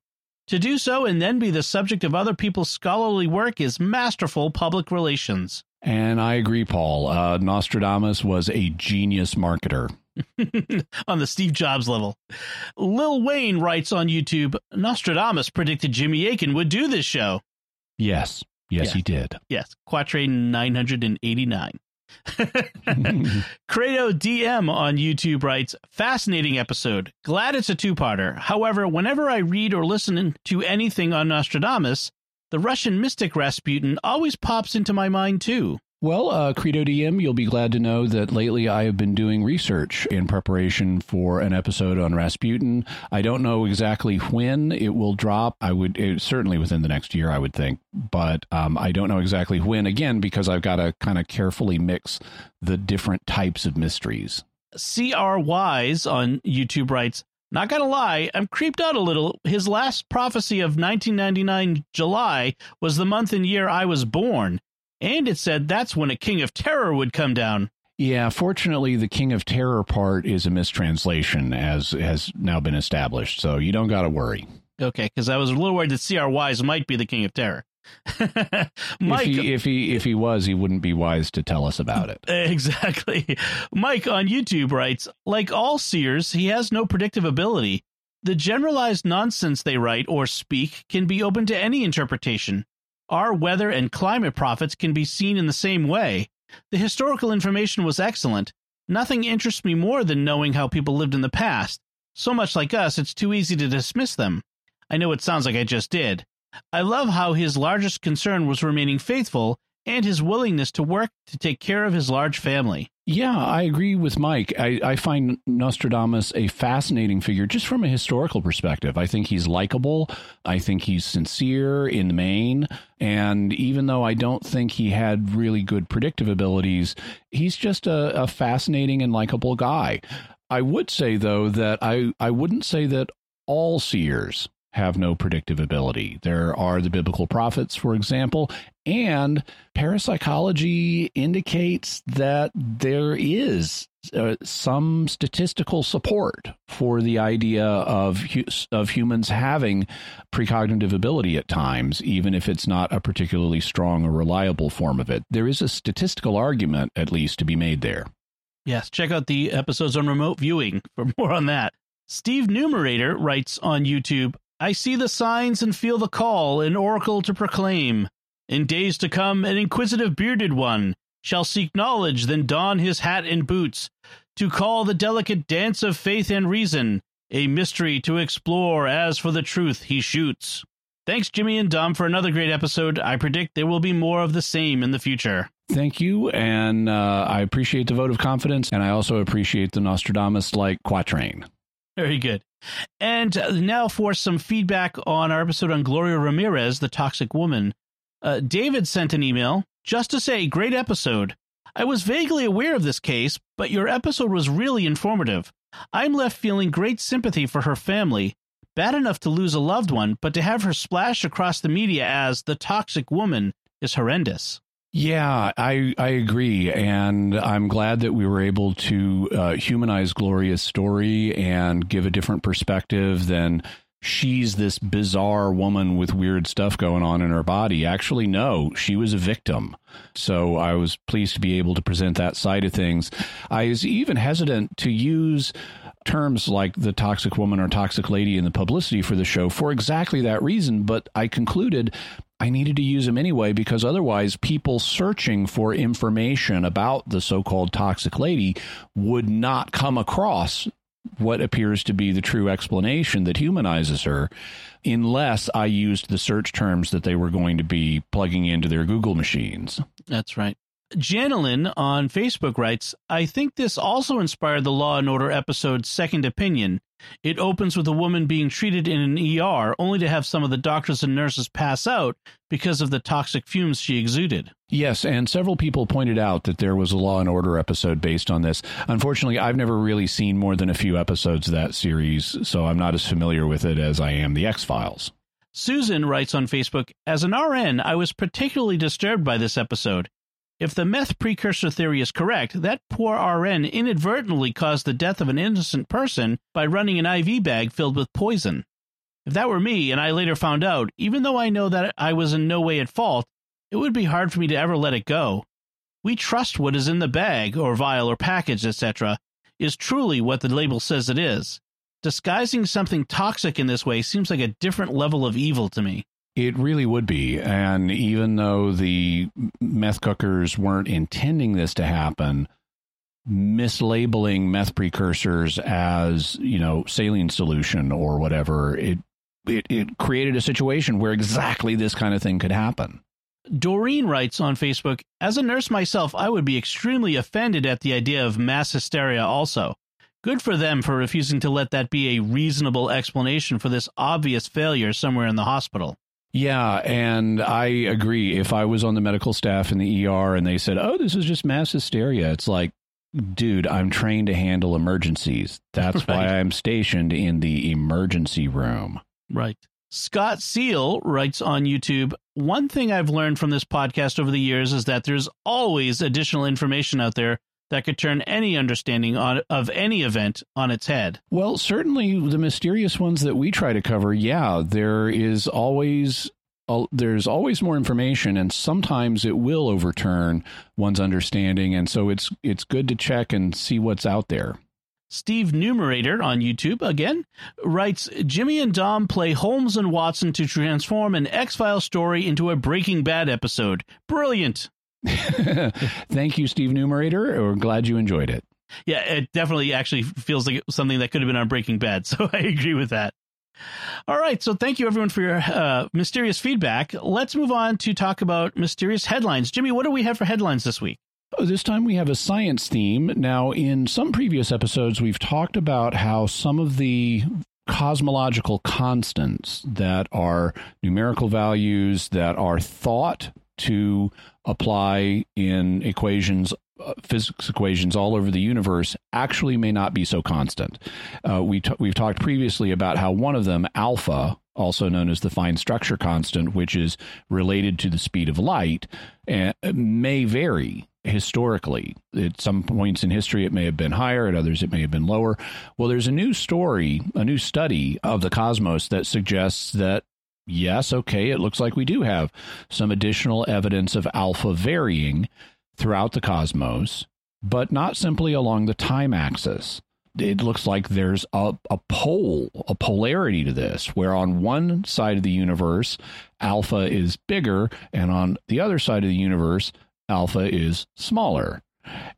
To do so and then be the subject of other people's scholarly work is masterful public relations. And I agree, Paul. Uh, Nostradamus was a genius marketer. on the Steve Jobs level. Lil Wayne writes on YouTube Nostradamus predicted Jimmy Akin would do this show. Yes. Yes, yeah. he did. Yes. Quatrain 989. Credo DM on YouTube writes, Fascinating episode. Glad it's a two parter. However, whenever I read or listen to anything on Nostradamus, the Russian mystic Rasputin always pops into my mind too. Well, uh, Credo DM, you'll be glad to know that lately I have been doing research in preparation for an episode on Rasputin. I don't know exactly when it will drop. I would it, certainly within the next year, I would think, but um, I don't know exactly when. Again, because I've got to kind of carefully mix the different types of mysteries. CR Wise on YouTube writes, not gonna lie, I'm creeped out a little. His last prophecy of 1999 July was the month and year I was born and it said that's when a king of terror would come down. Yeah, fortunately, the King of Terror part is a mistranslation, as has now been established. So you don't got to worry. Okay, because I was a little worried that C.R. Wise might be the King of Terror. Mike, if he, if he if he was, he wouldn't be wise to tell us about it. Exactly. Mike on YouTube writes, like all seers, he has no predictive ability. The generalized nonsense they write or speak can be open to any interpretation. Our weather and climate prophets can be seen in the same way. The historical information was excellent. Nothing interests me more than knowing how people lived in the past. So much like us, it's too easy to dismiss them. I know it sounds like I just did. I love how his largest concern was remaining faithful and his willingness to work to take care of his large family. Yeah, I agree with Mike. I, I, find Nostradamus a fascinating figure just from a historical perspective. I think he's likable. I think he's sincere in the main. And even though I don't think he had really good predictive abilities, he's just a, a fascinating and likable guy. I would say, though, that I, I wouldn't say that all seers have no predictive ability. There are the biblical prophets, for example, and parapsychology indicates that there is uh, some statistical support for the idea of of humans having precognitive ability at times, even if it's not a particularly strong or reliable form of it. There is a statistical argument, at least, to be made there. Yes, check out the episodes on remote viewing for more on that. Steve Numerator writes on YouTube I see the signs and feel the call, an oracle to proclaim. In days to come, an inquisitive bearded one shall seek knowledge, then don his hat and boots, to call the delicate dance of faith and reason, a mystery to explore, as for the truth he shoots. Thanks, Jimmy and Dom, for another great episode. I predict there will be more of the same in the future. Thank you, and uh, I appreciate the vote of confidence, and I also appreciate the Nostradamus like quatrain. Very good. And now for some feedback on our episode on Gloria Ramirez, the toxic woman. Uh, David sent an email just to say, great episode. I was vaguely aware of this case, but your episode was really informative. I'm left feeling great sympathy for her family. Bad enough to lose a loved one, but to have her splashed across the media as the toxic woman is horrendous. Yeah, I I agree, and I'm glad that we were able to uh, humanize Gloria's story and give a different perspective than she's this bizarre woman with weird stuff going on in her body. Actually, no, she was a victim. So I was pleased to be able to present that side of things. I was even hesitant to use terms like the toxic woman or toxic lady in the publicity for the show for exactly that reason. But I concluded I needed to use them anyway because otherwise, people searching for information about the so called toxic lady would not come across what appears to be the true explanation that humanizes her unless I used the search terms that they were going to be plugging into their Google machines. That's right. Janelin on Facebook writes, I think this also inspired the Law and Order episode Second Opinion. It opens with a woman being treated in an ER only to have some of the doctors and nurses pass out because of the toxic fumes she exuded. Yes, and several people pointed out that there was a Law and Order episode based on this. Unfortunately, I've never really seen more than a few episodes of that series, so I'm not as familiar with it as I am the X Files. Susan writes on Facebook, As an RN, I was particularly disturbed by this episode. If the meth precursor theory is correct, that poor RN inadvertently caused the death of an innocent person by running an IV bag filled with poison. If that were me and I later found out, even though I know that I was in no way at fault, it would be hard for me to ever let it go. We trust what is in the bag or vial or package, etc., is truly what the label says it is. Disguising something toxic in this way seems like a different level of evil to me. It really would be. And even though the meth cookers weren't intending this to happen, mislabeling meth precursors as, you know, saline solution or whatever, it, it, it created a situation where exactly this kind of thing could happen. Doreen writes on Facebook As a nurse myself, I would be extremely offended at the idea of mass hysteria also. Good for them for refusing to let that be a reasonable explanation for this obvious failure somewhere in the hospital. Yeah, and I agree. If I was on the medical staff in the ER and they said, "Oh, this is just mass hysteria," it's like, dude, I'm trained to handle emergencies. That's right. why I'm stationed in the emergency room. Right. Scott Seal writes on YouTube One thing I've learned from this podcast over the years is that there's always additional information out there that could turn any understanding on, of any event on its head. Well, certainly the mysterious ones that we try to cover, yeah, there is always there's always more information and sometimes it will overturn one's understanding and so it's it's good to check and see what's out there. Steve Numerator on YouTube again writes Jimmy and Dom play Holmes and Watson to transform an X File story into a Breaking Bad episode. Brilliant. Thank you, Steve Numerator. We're glad you enjoyed it. Yeah, it definitely actually feels like something that could have been on Breaking Bad. So I agree with that. All right, so thank you everyone for your uh, mysterious feedback. Let's move on to talk about mysterious headlines. Jimmy, what do we have for headlines this week? Oh, this time we have a science theme. Now, in some previous episodes, we've talked about how some of the cosmological constants that are numerical values that are thought to apply in equations uh, physics equations all over the universe actually may not be so constant. Uh, we t- we've talked previously about how one of them, alpha, also known as the fine structure constant, which is related to the speed of light, uh, may vary historically. At some points in history, it may have been higher, at others, it may have been lower. Well, there's a new story, a new study of the cosmos that suggests that yes, okay, it looks like we do have some additional evidence of alpha varying throughout the cosmos, but not simply along the time axis. It looks like there's a, a pole, a polarity to this, where on one side of the universe, alpha is bigger, and on the other side of the universe, alpha is smaller.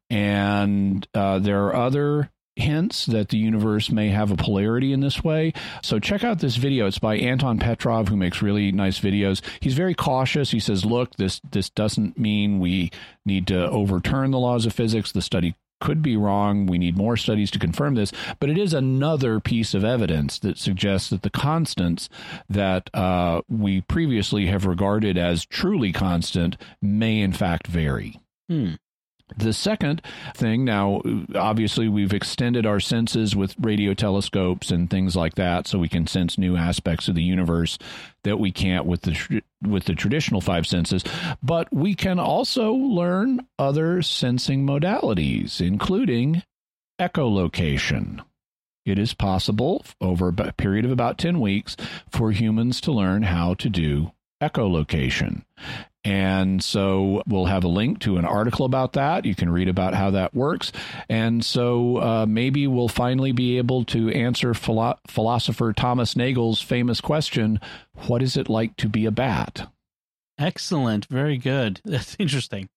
And uh, there are other hints that the universe may have a polarity in this way. So check out this video. It's by Anton Petrov, who makes really nice videos. He's very cautious. He says, "Look, this this doesn't mean we need to overturn the laws of physics. The study." Could be wrong. We need more studies to confirm this, but it is another piece of evidence that suggests that the constants that uh, we previously have regarded as truly constant may in fact vary. Hmm. The second thing now, obviously, we've extended our senses with radio telescopes and things like that, so we can sense new aspects of the universe that we can't with the with the traditional five senses. But we can also learn other sensing modalities, including echolocation. It is possible over a period of about 10 weeks for humans to learn how to do echolocation. And so we'll have a link to an article about that. You can read about how that works. And so uh, maybe we'll finally be able to answer philo- philosopher Thomas Nagel's famous question What is it like to be a bat? Excellent. Very good. That's interesting.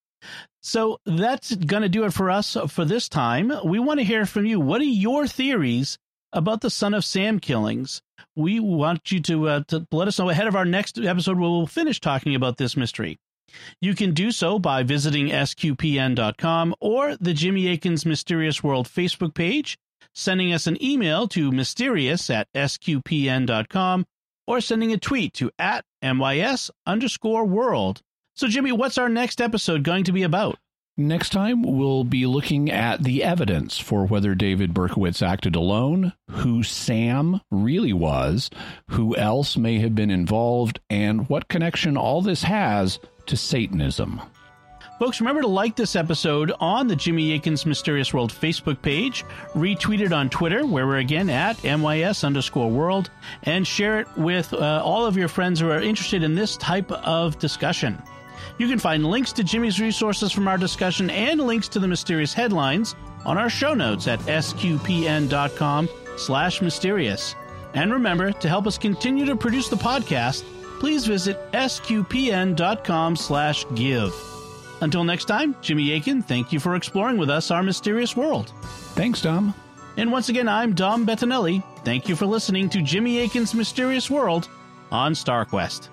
So that's going to do it for us for this time. We want to hear from you. What are your theories about the Son of Sam killings? We want you to, uh, to let us know ahead of our next episode where we'll finish talking about this mystery. You can do so by visiting sqpn.com or the Jimmy Akin's Mysterious World Facebook page, sending us an email to mysterious at sqpn.com, or sending a tweet to at mys underscore world. So, Jimmy, what's our next episode going to be about? Next time, we'll be looking at the evidence for whether David Berkowitz acted alone, who Sam really was, who else may have been involved, and what connection all this has to Satanism. Folks, remember to like this episode on the Jimmy Akin's Mysterious World Facebook page, retweet it on Twitter, where we're again at MYS underscore world, and share it with uh, all of your friends who are interested in this type of discussion. You can find links to Jimmy's resources from our discussion and links to the mysterious headlines on our show notes at sqpn.com slash mysterious. And remember, to help us continue to produce the podcast, please visit sqpn.com slash give. Until next time, Jimmy Akin, thank you for exploring with us our mysterious world. Thanks, Dom. And once again, I'm Dom Bettinelli. Thank you for listening to Jimmy Akin's Mysterious World on StarQuest.